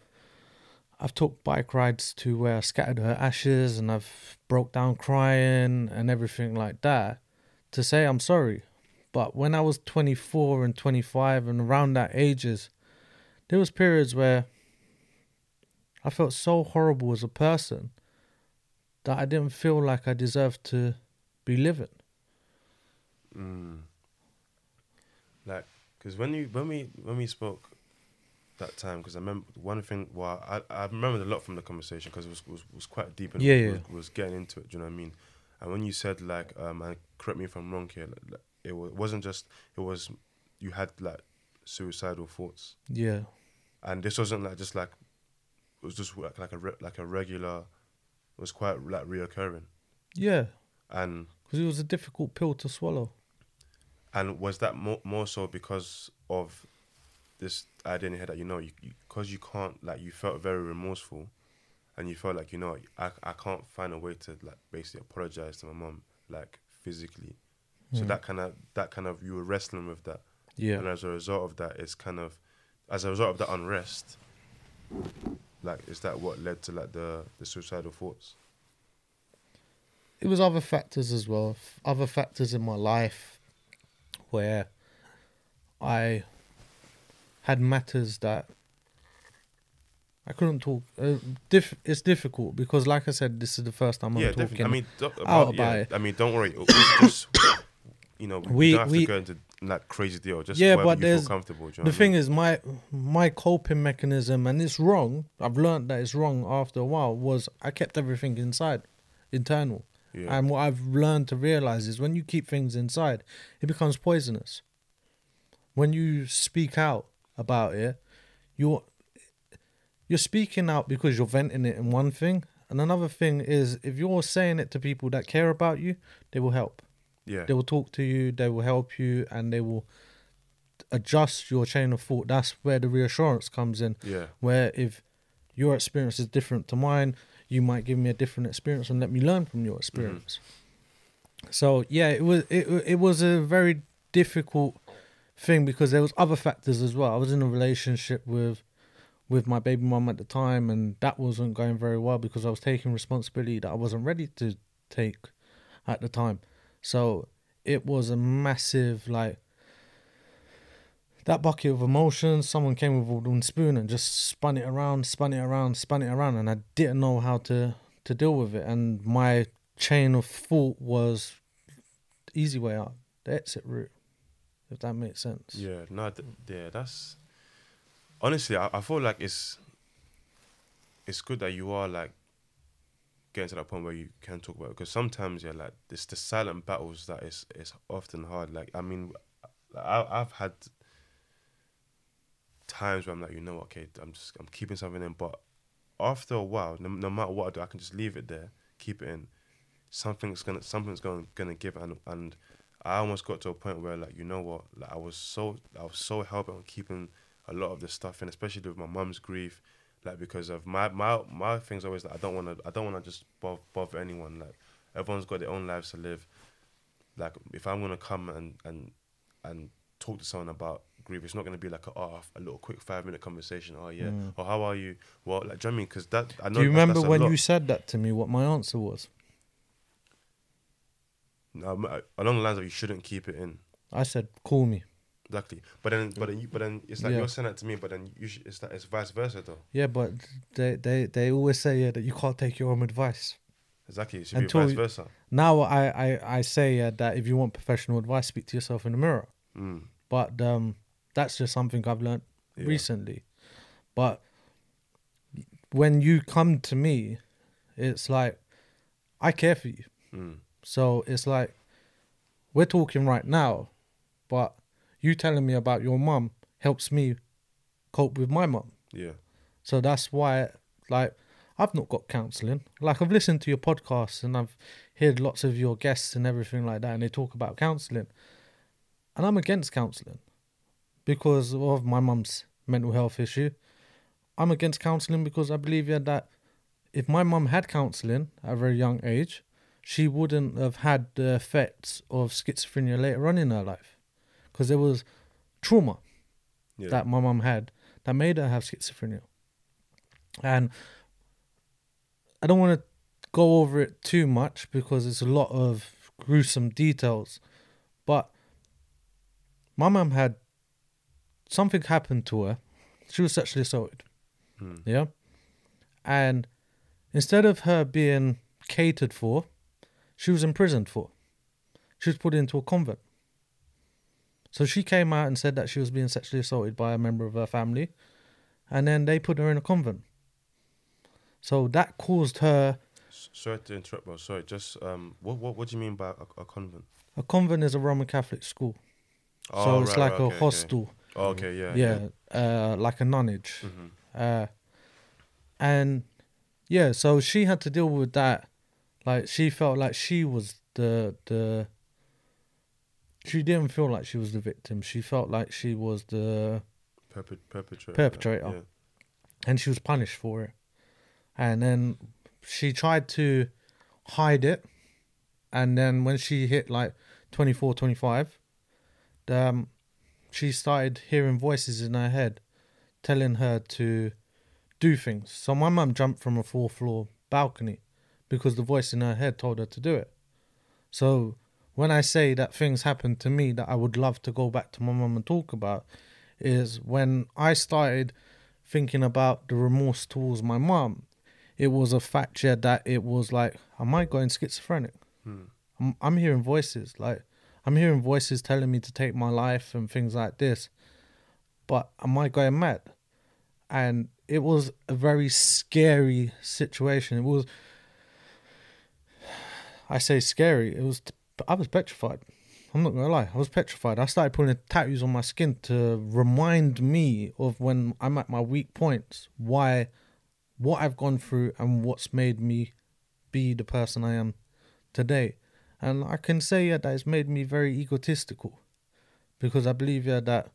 Speaker 2: I've took bike rides to where I scattered her ashes and I've broke down crying and everything like that to say I'm sorry. But when I was 24 and 25 and around that ages, there was periods where I felt so horrible as a person that I didn't feel like I deserved to be living.
Speaker 1: Mm. Like, because when you when we when we spoke that time, because I remember one thing. Well, I I remembered a lot from the conversation because it was, was was quite deep and
Speaker 2: Yeah,
Speaker 1: was,
Speaker 2: yeah.
Speaker 1: was getting into it. Do you know what I mean? And when you said like, um, and correct me if I'm wrong here, like, it wa- wasn't just it was you had like suicidal thoughts,
Speaker 2: Yeah.
Speaker 1: and this wasn't like just like it was just like like a re- like a regular. Was quite like reoccurring,
Speaker 2: Yeah.
Speaker 1: and
Speaker 2: Because it was a difficult pill to swallow.
Speaker 1: And was that more more so because of this idea in your head that you know you because you, can't like you felt very remorseful, and you felt like you know I I can't find a way to like basically apologize to my mom like physically, so mm. that kind of that kind of you were wrestling with that,
Speaker 2: Yeah.
Speaker 1: and as a result of that, it's kind of as a result of that unrest. Like, is that what led to like the the suicidal thoughts?
Speaker 2: it was other factors as well other factors in my life where i had matters that i couldn't talk uh, diff- it's difficult because like i said this is the first time i'm
Speaker 1: yeah,
Speaker 2: talking.
Speaker 1: I mean, don't,
Speaker 2: out
Speaker 1: about, yeah,
Speaker 2: it.
Speaker 1: I mean, don't worry. Just (coughs) you know, we,
Speaker 2: We-
Speaker 1: don't have
Speaker 2: we-
Speaker 1: to go into like crazy deal. Just
Speaker 2: Yeah, but there's-
Speaker 1: comfortable. Do you know
Speaker 2: the
Speaker 1: what I
Speaker 2: thing
Speaker 1: mean?
Speaker 2: is my my coping mechanism and it's wrong i've learned that it's wrong after a while was i kept everything inside internal
Speaker 1: yeah,
Speaker 2: And what I've learned to realize is when you keep things inside, it becomes poisonous. When you speak out about it, you're you're speaking out because you're venting it in one thing, and another thing is if you're saying it to people that care about you, they will help.
Speaker 1: Yeah,
Speaker 2: They will talk to you, they will help you, and they will adjust your chain of thought. That's where the reassurance comes in
Speaker 1: yeah,
Speaker 2: where if your experience is different to mine, you might give me a different experience and let me learn from your mm-hmm. experience. So yeah, it was it it was a very difficult thing because there was other factors as well. I was in a relationship with with my baby mum at the time and that wasn't going very well because I was taking responsibility that I wasn't ready to take at the time. So it was a massive like that bucket of emotions, someone came with a wooden spoon and just spun it around, spun it around, spun it around, and I didn't know how to to deal with it. And my chain of thought was easy way out, the exit route, if that makes sense.
Speaker 1: yeah. No, th- yeah. That's honestly, I, I feel like it's it's good that you are like getting to that point where you can talk about it because sometimes yeah, like it's the silent battles that is is often hard. Like I mean, I, I've had times where I'm like, you know, what, okay, I'm just I'm keeping something in, but after a while, no, no matter what I do, I can just leave it there, keep it in. Something's gonna something's gonna gonna give, and and I almost got to a point where like you know what, like I was so I was so helping on keeping a lot of the stuff in, especially with my mum's grief, like because of my my my things always like I don't want to I don't want to just bother, bother anyone. Like everyone's got their own lives to live. Like if I'm gonna come and and and talk to someone about grief, it's not gonna be like a oh, a little quick five minute conversation. Oh yeah,
Speaker 2: Mm.
Speaker 1: or how are you? Well, like do you know I mean? Because that I know.
Speaker 2: Do you remember when you said that to me? What my answer was?
Speaker 1: um, along the lines of you shouldn't keep it in.
Speaker 2: I said, "Call me."
Speaker 1: Exactly, but then, but then, you, but then it's like
Speaker 2: Yeah.
Speaker 1: you're saying that to me, but then you should, it's like it's vice versa though.
Speaker 2: Yeah, but they they they always say yeah, that you can't take your own advice.
Speaker 1: Exactly, it should
Speaker 2: Until
Speaker 1: be vice versa.
Speaker 2: Now I I I say uh, that if you want professional advice, speak to yourself in the mirror.
Speaker 1: Mm.
Speaker 2: But um, that's just something I've learned
Speaker 1: Yeah.
Speaker 2: recently. But when you come to me, it's like I care for you.
Speaker 1: Mm.
Speaker 2: So it's like we're talking right now, but you telling me about your mum helps me cope with my mum.
Speaker 1: Yeah,
Speaker 2: So that's why, like, I've not got counselling. Like, I've listened to your podcasts and I've heard lots of your guests and everything like that, and they talk about counselling. And I'm against counselling because of my mum's mental health issue. I'm against counselling because I believe yeah, that if my mum had counselling at a very young age, she wouldn't have had the effects of schizophrenia later on in her life because there was trauma
Speaker 1: yeah,
Speaker 2: that my mum had that made her have schizophrenia. And I don't want to go over it too much because it's a lot of gruesome details. But my mum had something happen to her. She was sexually assaulted.
Speaker 1: Mm.
Speaker 2: Yeah. And instead of her being catered for, she was imprisoned for. She was put into a convent. So she came out and said that she was being sexually assaulted by a member of her family, and then they put her in a convent. So that caused her.
Speaker 1: S- Sorry to interrupt, bro. Sorry, just um, what what what do you mean by a, a convent?
Speaker 2: A convent is a Roman Catholic school, so
Speaker 1: Oh,
Speaker 2: it's
Speaker 1: right,
Speaker 2: like
Speaker 1: right,
Speaker 2: a
Speaker 1: okay, okay.
Speaker 2: hostel.
Speaker 1: Oh, okay, yeah,
Speaker 2: Yeah, uh, like a nunneage.
Speaker 1: hmm
Speaker 2: Uh, and yeah, so she had to deal with that. Like she felt like she was the the she didn't feel like she was the victim. She felt like she was the
Speaker 1: Perpet- perpetrator.
Speaker 2: Perpetrator.
Speaker 1: Yeah.
Speaker 2: and she was punished for it. And then she tried to hide it. And then when she hit like 24, 25, um, she started hearing voices in her head telling her to do things. So my mum jumped from a fourth floor balcony because the voice in her head told her to do it. So when I say that things happened to me that I would love to go back to my mum and talk about, is when I started thinking about the remorse towards my mum, it was a fact that it was like, am I going schizophrenic? Hmm. I'm, I'm hearing voices like I'm hearing voices telling me to take my life and things like this, but am I going mad? And it was a very scary situation. It was, (sighs) I say scary. It was, I was petrified. I'm not gonna lie, I was petrified. I started putting tattoos on my skin to remind me of when I'm at my weak points, why, what I've gone through, and what's made me be the person I am today. And I can say yeah, that it's made me very egotistical, because I believe yeah, that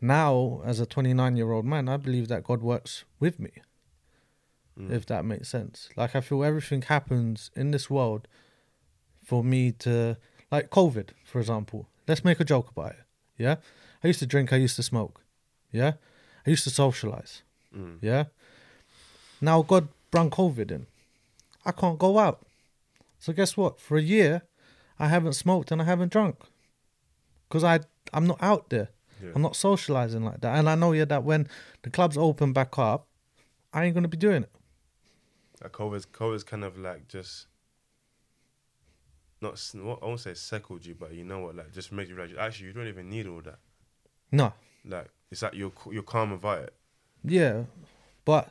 Speaker 2: now as a 29 year old man, I believe that God works with me. Hmm. If that makes sense. Like I feel everything happens in this world for me to like COVID, for example. Let's make a joke about it. Yeah. I used to drink, I used to smoke. Yeah. I used to socialize.
Speaker 1: Mm.
Speaker 2: Yeah. Now God brought COVID in. I can't go out. So guess what? For a year, I haven't smoked and I haven't drunk. Because I I'm not out there.
Speaker 1: Yeah.
Speaker 2: I'm not socializing like that. And I know yeah that when the clubs open back up, I ain't gonna be doing it.
Speaker 1: Like COVID's, COVID's kind of like just not what I won't say seckled you, but you know what, like just makes you realize actually you don't even need all that.
Speaker 2: No.
Speaker 1: Like it's like you're you're calm about it.
Speaker 2: Yeah. But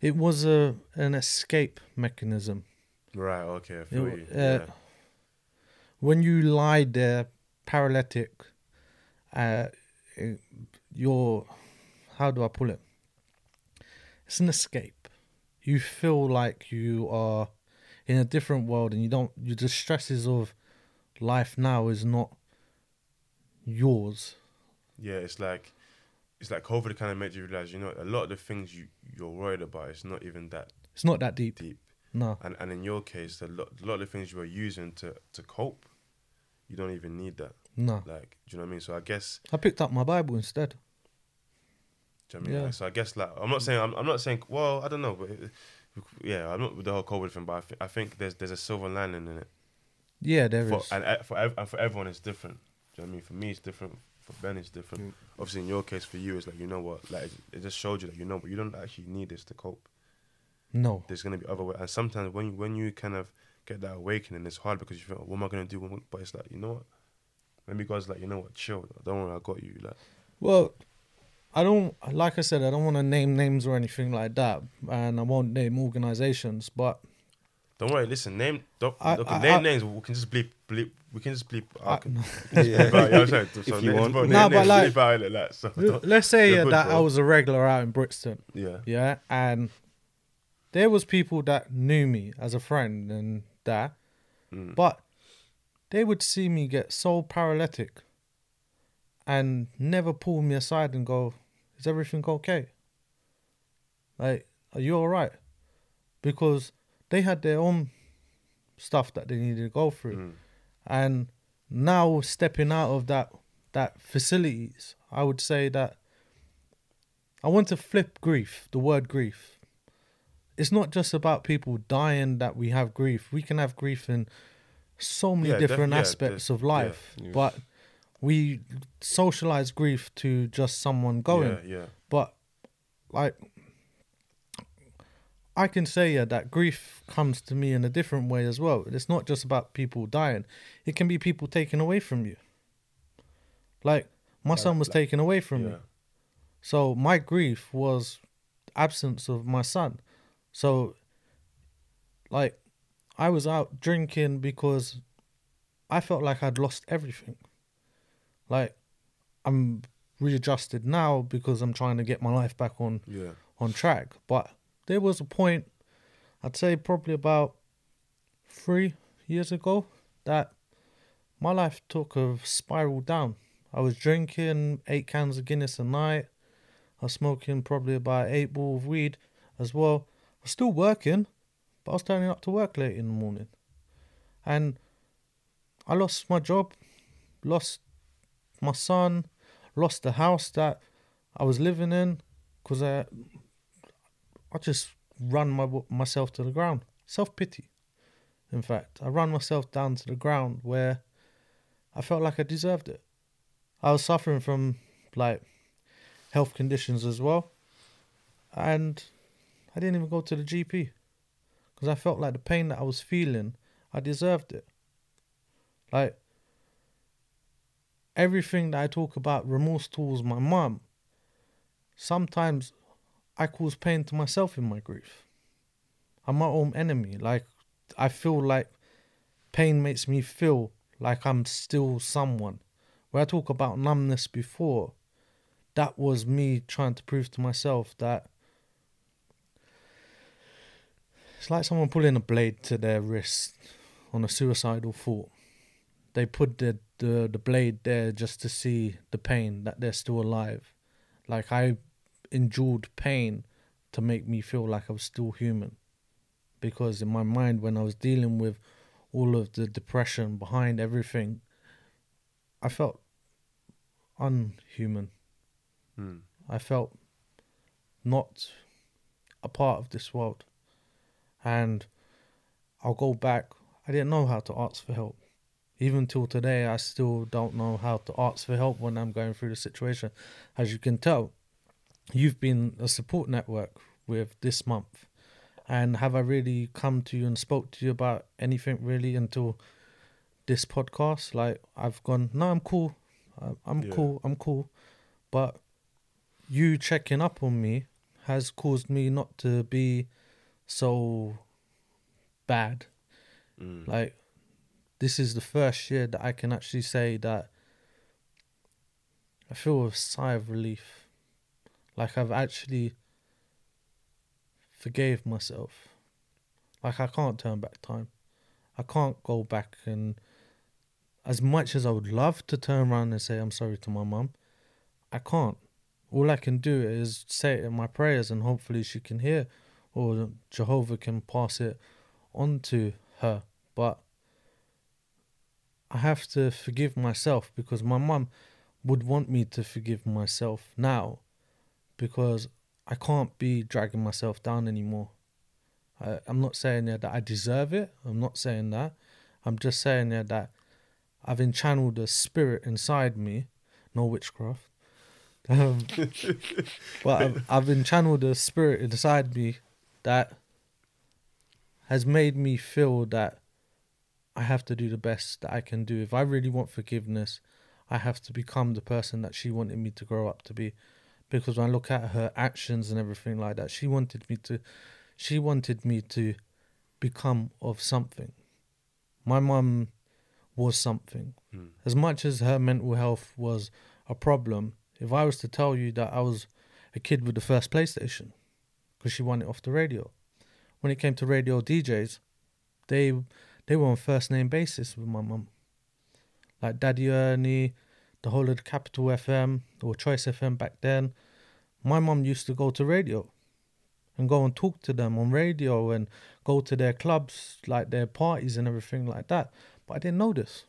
Speaker 2: it was a an escape mechanism.
Speaker 1: Right. Okay. I feel
Speaker 2: It-
Speaker 1: you.
Speaker 2: uh,
Speaker 1: yeah.
Speaker 2: when you lie there paralytic uh you're how do i pull it it's an escape you feel like you are in a different world and you don't you the stresses of life now is not yours
Speaker 1: Yeah. It's like it's like COVID kind of made you realize, you know, a lot of the things you you're worried about, it's not even that
Speaker 2: it's not that deep
Speaker 1: deep.
Speaker 2: no
Speaker 1: And and in your case, a lot, a lot of the things you were using to to cope, you don't even need that.
Speaker 2: no
Speaker 1: Like, do you know what I mean? So I guess,
Speaker 2: i picked up my bible instead
Speaker 1: do you know what I mean?
Speaker 2: Yeah.
Speaker 1: Like, so I guess like I'm not saying I'm, I'm not saying well I don't know, but it, yeah, I'm not with the whole COVID thing, but I, th- I think there's there's a silver lining in it.
Speaker 2: yeah there is.
Speaker 1: For, and uh, for ev- and for everyone it's different. Do you know what I mean? For me it's different. For Ben it's different.
Speaker 3: Mm.
Speaker 1: Obviously in your case for you it's like you know what like it, it just showed you that you know but you don't actually need this to cope.
Speaker 2: no
Speaker 1: There's gonna be other ways, and sometimes when you when you kind of get that awakening, it's hard because you feel what am I gonna do? But it's like you know what. Maybe God's like, you know what, chill. Don't worry, I got you. Like,
Speaker 2: Well, I don't like I said I don't want to name names or anything like that, and I won't name organizations. But
Speaker 1: don't worry. Listen, name. Don't,
Speaker 2: I-
Speaker 1: okay,
Speaker 2: I-
Speaker 1: name
Speaker 2: I-
Speaker 1: names. We can just bleep, bleep. We can just bleep. I
Speaker 2: I-
Speaker 1: can, (laughs)
Speaker 3: Yeah.
Speaker 1: bleep out, yeah, sorry, (laughs) so
Speaker 3: If you want.
Speaker 1: bro,
Speaker 2: Nah,
Speaker 1: name-
Speaker 2: but like-
Speaker 1: bleep out like that. So
Speaker 2: let's say yeah,
Speaker 1: good,
Speaker 2: that I was a regular out in Brixton,
Speaker 1: yeah,
Speaker 2: yeah, and there was people that knew me as a friend and that,
Speaker 1: Mm.
Speaker 2: but they would see me get so paralytic, and never pull me aside and go, "Is everything okay? Like, are you all right?" Because they had their own stuff that they needed to go through.
Speaker 1: Mm.
Speaker 2: and now stepping out of that that facilities i would say that i want to flip grief the word grief it's not just about people dying that we have grief we can have grief in so many
Speaker 1: Yeah, def-
Speaker 2: different
Speaker 1: yeah,
Speaker 2: aspects
Speaker 1: def-
Speaker 2: of life
Speaker 3: yeah.
Speaker 2: but we socialize grief to just someone going
Speaker 1: Yeah, yeah.
Speaker 2: but like I can say yeah, that grief comes to me in a different way as well. It's not just about people dying. It can be people taken away from you. Like my son was
Speaker 1: like-
Speaker 2: taken away from me. So my grief was absence of my son. So like I was out drinking because I felt like I'd lost everything. Like I'm readjusted now because I'm trying to get my life back on
Speaker 1: Yeah.
Speaker 2: on track. But there was a point, I'd say probably about three years ago, that my life took a spiral down. I was drinking eight cans of Guinness a night. I was smoking probably about eight ball of weed as well. I was still working, but I was turning up to work late in the morning. And I lost my job, lost my son, lost the house that I was living in because I, I just run my myself to the ground. Self pity. In fact, I ran myself down to the ground where I felt like I deserved it. I was suffering from like health conditions as well, and I didn't even go to the GP because I felt like the pain that I was feeling, I deserved it. Like everything that I talk about remorse towards my mum, sometimes I cause pain to myself in my grief. I'm my own enemy. Like I feel like pain makes me feel like I'm still someone. Where I talk about numbness before, that was me trying to prove to myself that it's like someone pulling a blade to their wrist on a suicidal thought. They put the, the, the blade there just to see the pain that they're still alive. Like I endured pain to make me feel like I was still human. Because in my mind, when I was dealing with all of the depression behind everything, I felt unhuman.
Speaker 1: Hmm.
Speaker 2: I felt not a part of this world. And I'll go back, I didn't know how to ask for help. Even till today, I still don't know how to ask for help when I'm going through the situation. As you can tell, you've been a support network with this month. And have I really come to you and spoke to you about anything really until this podcast? Like, I've gone, no, I'm cool. I'm
Speaker 1: Yeah.
Speaker 2: cool. I'm cool. But you checking up on me has caused me not to be so bad.
Speaker 1: Mm.
Speaker 2: Like, this is the first year that I can actually say that I feel a sigh of relief. Like, I've actually forgave myself. Like, I can't turn back time. I can't go back and, as much as I would love to turn around and say I'm sorry to my mum, I can't. All I can do is say it in my prayers and hopefully she can hear or Jehovah can pass it on to her. But I have to forgive myself because my mum would want me to forgive myself now because I can't be dragging myself down anymore. I, I'm not saying yeah, that I deserve it. I'm not saying that. I'm just saying yeah, that I've enchanneled a spirit inside me, no witchcraft. (laughs) Um, but I've, I've enchanneled a spirit inside me that has made me feel that I have to do the best that I can do. If I really want forgiveness, I have to become the person that she wanted me to grow up to be. Because when I look at her actions and everything like that, she wanted me to she wanted me to become of something. My mum was something.
Speaker 1: Hmm.
Speaker 2: As much as her mental health was a problem, if I was to tell you that I was a kid with the first PlayStation, because she won it off the radio, when it came to radio DJs, they they were on first name basis with my mum. Like Daddy Ernie, the whole of the Capital FM or Choice FM back then. My mum used to go to radio and go and talk to them on radio and go to their clubs, like their parties and everything like that. But I didn't know this.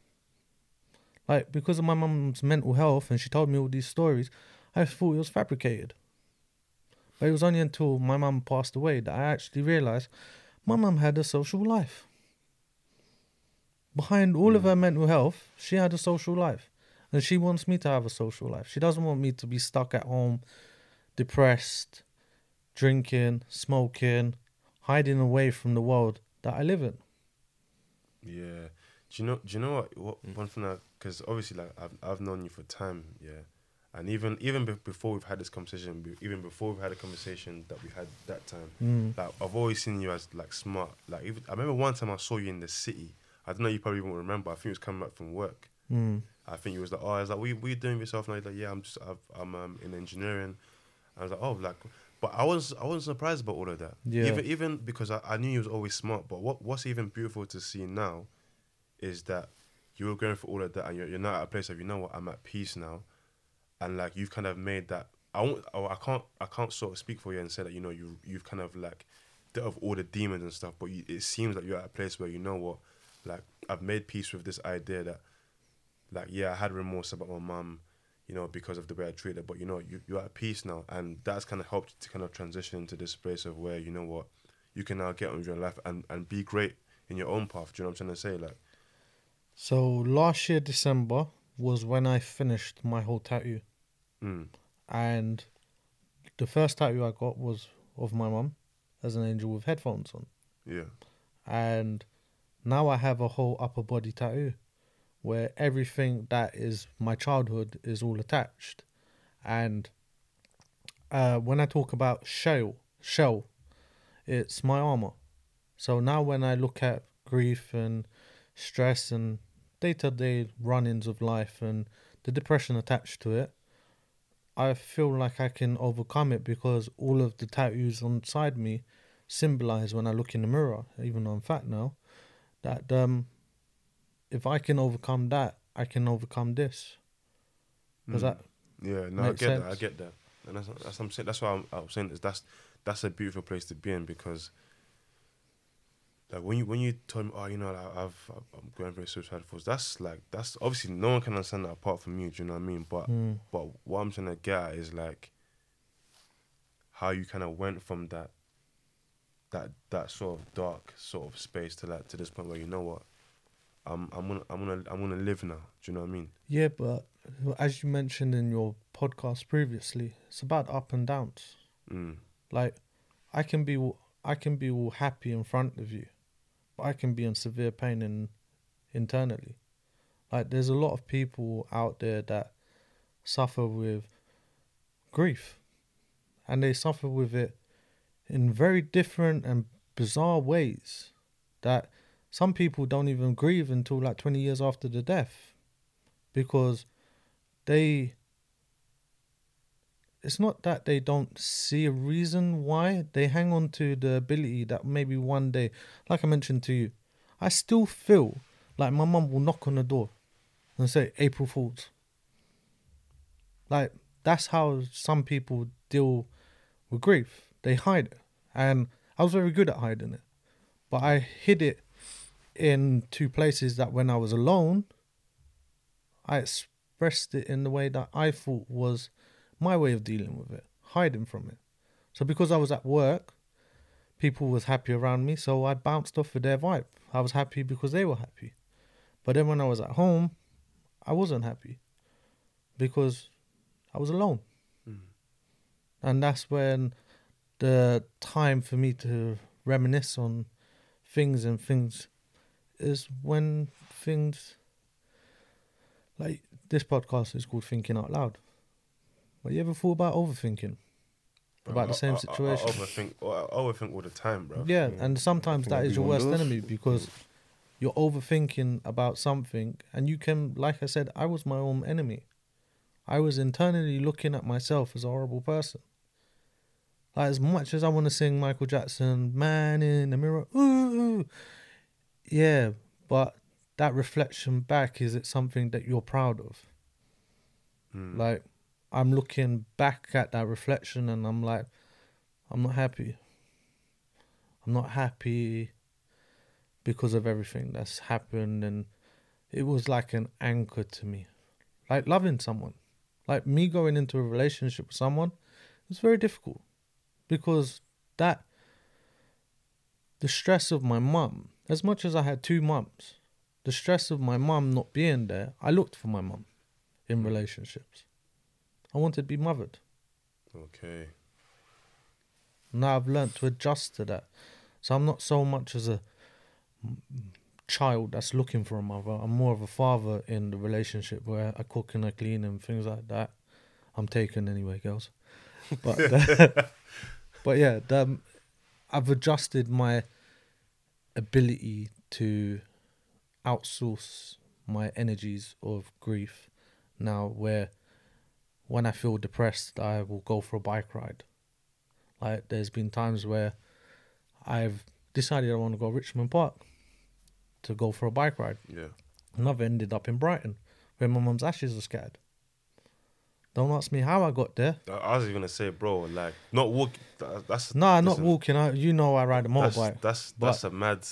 Speaker 2: Like because of my mum's mental health and she told me all these stories, I thought it was fabricated. But it was only until my mum passed away that I actually realized my mum had a social life. Behind all of her mental health, she had a social life. And she wants me to have a social life. She doesn't want me to be stuck at home, depressed, drinking, smoking, hiding away from the world that I live in.
Speaker 1: Yeah. Do you know? Do you know what? What one thing? Because obviously, like I've I've known you for time, yeah, and even even be- before we've had this conversation, be- even before we've had a conversation that we had that time,
Speaker 2: Mm.
Speaker 1: like I've always seen you as like smart. Like even, I remember one time I saw you in the city. I don't know. You probably won't remember. I think it was coming back from work.
Speaker 2: Mm.
Speaker 1: I think you was like, oh, I was like, what you, what you doing with yourself? And I was like, yeah, I'm just, I've, I'm um, in engineering. I was like, oh, like, but I was, I wasn't surprised about all of that.
Speaker 2: Yeah.
Speaker 1: Even, even because I, I knew he was always smart. But what, what's even beautiful to see now, is that you were going through all of that, and you're, you're not at a place of you know what I'm at peace now, and like you've kind of made that. I won't. oh, I can't. I can't sort of speak for you and say that you know you you've kind of like dealt with all the demons and stuff, but you, it seems like you're at a place where you know what, like I've made peace with this idea that, like yeah, I had remorse about my mum, you know, because of the way I treated her, but you know you you're at peace now, and that's kind of helped to kind of transition into this place of where you know what, you can now get on with your life and and be great in your own path. Do you know what I'm trying to say? Like.
Speaker 2: So last year December was when I finished my whole tattoo,
Speaker 1: Mm.
Speaker 2: and the first tattoo I got was of my mum as an angel with headphones on,
Speaker 1: Yeah.
Speaker 2: and now I have a whole upper body tattoo, where everything that is my childhood is all attached, and uh, when I talk about shell, shell, it's my armor. So now when I look at grief and stress and day to day run ins of life and the depression attached to it, I feel like I can overcome it because all of the tattoos inside me symbolize when I look in the mirror, even though I'm fat now, that um, if I can overcome that, I can overcome this. Does
Speaker 1: Mm.
Speaker 2: that
Speaker 1: Yeah, no, I
Speaker 2: Makes
Speaker 1: get that. I get that, and that's that's what I'm saying. That's why I'm, I'm saying is that's that's a beautiful place to be in because, like when you when you told me, oh, you know, like, I've I'm going through suicidal thoughts. That's like that's obviously no one can understand that apart from you. Do you know what I mean? But
Speaker 2: Mm.
Speaker 1: but what I'm trying to get at is like how you kind of went from that that that sort of dark sort of space to like to this point where you know what. I'm I'm gonna I'm gonna I'm gonna live now. Do you know what I mean?
Speaker 2: Yeah, but as you mentioned in your podcast previously, it's about up and downs.
Speaker 1: Mm.
Speaker 2: Like, I can be, I can be all happy in front of you, but I can be in severe pain in, internally. Like, there's a lot of people out there that suffer with grief, and they suffer with it in very different and bizarre ways. That some people don't even grieve until like 20 years after the death, because they it's not that they don't see a reason why they hang on to the ability that maybe one day like i mentioned to you i still feel like my mum will knock on the door and say april fools like that's how some people deal with grief they hide it and i was very good at hiding it but i hid it in two places that when i was alone i expressed it in the way that i thought was my way of dealing with it, hiding from it. So because I was at work, people was happy around me, so I bounced off of their vibe. I was happy because they were happy. But then when I was at home, I wasn't happy because I was alone. Hmm. And that's when the time for me to reminisce on things and things is when things like this podcast is called Thinking Out Loud. But you ever thought about overthinking? About the same
Speaker 1: I- I- I-
Speaker 2: situation?
Speaker 1: I, overthink, I overthink all the time, bro.
Speaker 2: Yeah, and sometimes that is your worst
Speaker 3: does.
Speaker 2: enemy because you're overthinking about something, and you can, like I said, I was my own enemy. I was internally looking at myself as a horrible person. Like as much as I want to sing Michael Jackson, "Man in the Mirror," ooh, ooh, yeah, but that reflection back is it something that you're proud of?
Speaker 1: Mm.
Speaker 2: Like, I'm looking back at that reflection and I'm like, I'm not happy. I'm not happy because of everything that's happened. And it was like an anchor to me. Like loving someone. Like me going into a relationship with someone was very difficult because that, the stress of my mum, as much as I had two mums, the stress of my mum not being there, I looked for my mum in hmm. relationships. I wanted to be mothered.
Speaker 1: Okay.
Speaker 2: Now I've learnt to adjust to that. So I'm not so much as a child that's looking for a mother. I'm more of a father in the relationship where I cook and I clean and things like that. I'm taken anyway, girls. But (laughs) (laughs) but yeah, the, um, I've adjusted my ability to outsource my energies of grief now where when I feel depressed I will go for a bike ride. Like there's been times where I've decided I want to go to Richmond Park to go for a bike ride.
Speaker 1: Yeah.
Speaker 2: Another ended up in Brighton, where my mum's ashes are scattered. Don't ask me how I got there.
Speaker 1: I- was even gonna say, bro, like not walk. that- That's
Speaker 2: Nah, not
Speaker 1: listen,
Speaker 2: walking. I, you know, I ride a motorbike.
Speaker 1: that's,
Speaker 2: but-
Speaker 1: that's a mad.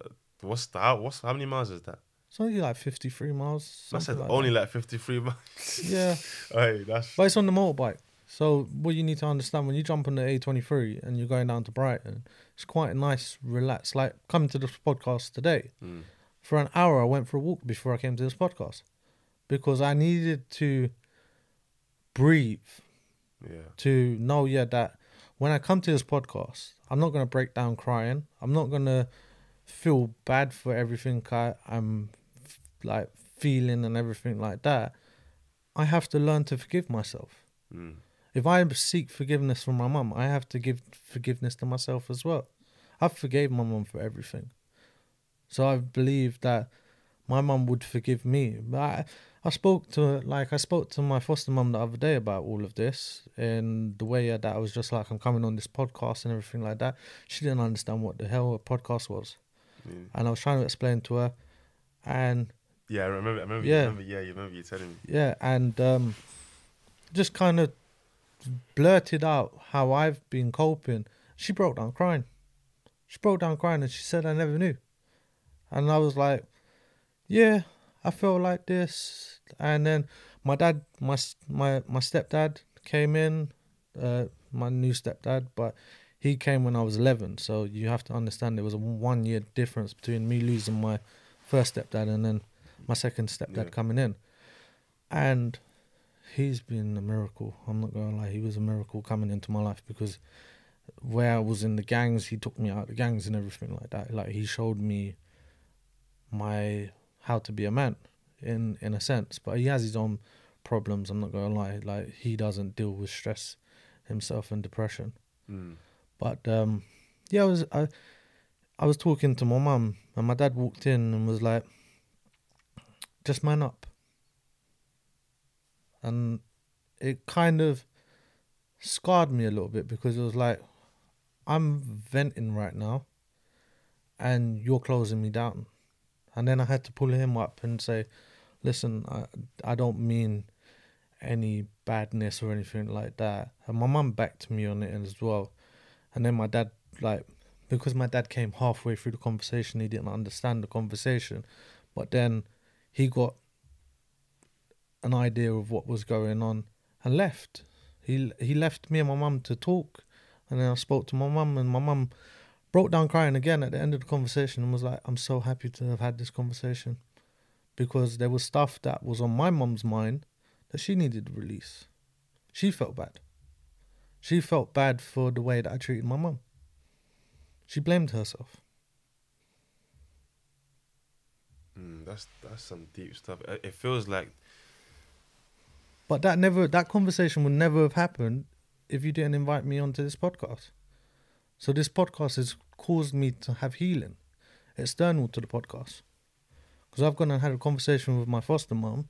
Speaker 1: uh, What's the how? What's how many miles is that?
Speaker 2: It's only like 53 miles.
Speaker 1: I said
Speaker 2: like
Speaker 1: only
Speaker 2: that.
Speaker 1: like fifty three miles. (laughs)
Speaker 2: Yeah,
Speaker 1: hey, that's
Speaker 2: but it's on the motorbike. So what you need to understand when you jump on the A23 and you're going down to Brighton, it's quite a nice, relaxed. Like coming to this podcast today,
Speaker 1: Mm.
Speaker 2: for an hour I went for a walk before I came to this podcast because I needed to breathe
Speaker 1: yeah.
Speaker 2: to know yeah that when I come to this podcast, I'm not gonna break down crying. I'm not gonna feel bad for everything I, I'm like feeling and everything like that. I have to learn to forgive myself.
Speaker 1: Mm.
Speaker 2: If I seek forgiveness from my mum, I have to give forgiveness to myself as well. I forgave my mum for everything, so I believe that my mum would forgive me. But I, I spoke to like I spoke to my foster mum the other day about all of this and the way that I was just like I'm coming on this podcast and everything like that. She didn't understand what the hell a podcast was, and I was trying to explain to her, and
Speaker 1: Yeah, I remember. I remember.
Speaker 2: Yeah.
Speaker 1: You remember. Yeah, you remember you telling me.
Speaker 2: yeah, and um, just kind of blurted out how I've been coping. She broke down crying. She broke down crying, and she said, "I never knew." And I was like, "Yeah, I felt like this." And then my dad, my my my stepdad came in, uh, my new stepdad, but he came when I was eleven. So you have to understand there was a one year difference between me losing my first stepdad and then my second stepdad
Speaker 1: Yeah.
Speaker 2: coming in, and he's been a miracle. I'm not gonna lie, he was a miracle coming into my life because where I was in the gangs, he took me out of the gangs and everything like that. Like he showed me my how to be a man in in a sense, but he has his own problems. I'm not gonna lie, like he doesn't deal with stress himself and depression.
Speaker 1: Mm.
Speaker 2: But um, yeah, I was I, I was talking to my mum, and my dad walked in and was like, "Just man up." And it kind of scarred me a little bit because it was like, I'm venting right now, and you're closing me down. And then I had to pull him up and say, "Listen, I I don't mean." any badness or anything like that. And my mum backed me on it as well. And then my dad, like, because my dad came halfway through the conversation, he didn't understand the conversation. But then he got an idea of what was going on and left. He he left me and my mum to talk. And then I spoke to my mum, and my mum broke down crying again at the end of the conversation and was like, I'm so happy to have had this conversation. Because there was stuff that was on my mum's mind that she needed to release. She felt bad. She felt bad for the way that I treated my mum. She blamed herself.
Speaker 1: Mm, that's that's some deep stuff. It feels like
Speaker 2: But that never that conversation would never have happened if you didn't invite me onto this podcast. So this podcast has caused me to have healing external to the podcast. Because I've gone and had a conversation with my foster mum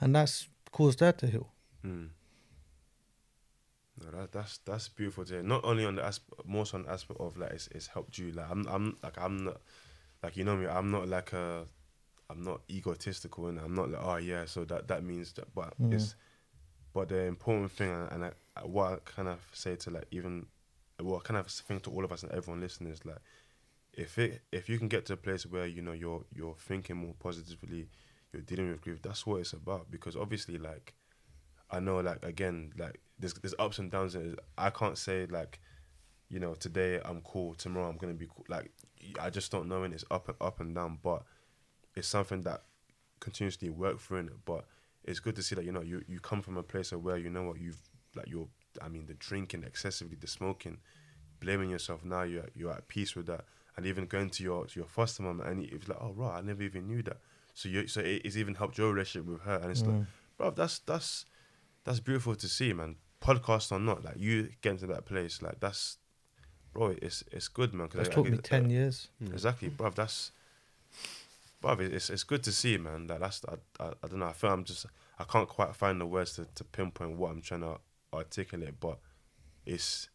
Speaker 2: and that's caused her to heal.
Speaker 1: Mm. No, that, that's that's beautiful to hear. Not only on the aspect, more so on the aspect of like it's, it's helped you. Like I'm I'm like I'm not like you know me. I'm not like a I'm not egotistical and I'm not like oh yeah. So that that means that, but
Speaker 2: Mm.
Speaker 1: it's but the important thing and, I, what I kind of say to like even what I kind of thing to all of us and everyone listening is like if it if you can get to a place where you know you're you're thinking more positively, you're dealing with grief. That's what it's about because obviously like I know like again like there's there's ups and downs. And I can't say like you know today I'm cool, tomorrow I'm gonna be cool. Like I just don't know, and it's up and up and down. But it's something that continuously work through it. But it's good to see that you know you you come from a place of where you know what you've like you're I mean the drinking excessively, the smoking, blaming yourself. Now you're you're at peace with that, and even going to your to your foster mom and it's like oh right, I never even knew that. So you so it, it's even helped your relationship with her, and it's like
Speaker 2: Mm.
Speaker 1: bro, that's that's that's beautiful to see, man. Podcast or not, like you getting to that place, like that's, bro, it's it's good, man. 'cause
Speaker 2: It's
Speaker 1: I- I
Speaker 2: took me
Speaker 1: guess-
Speaker 2: 10 years.
Speaker 1: Exactly, bruv. That's, bruv. It's it's good to see, man. That that's I, I, I don't know. I feel I'm just I can't quite find the words to, to pinpoint what I'm trying to articulate, but it's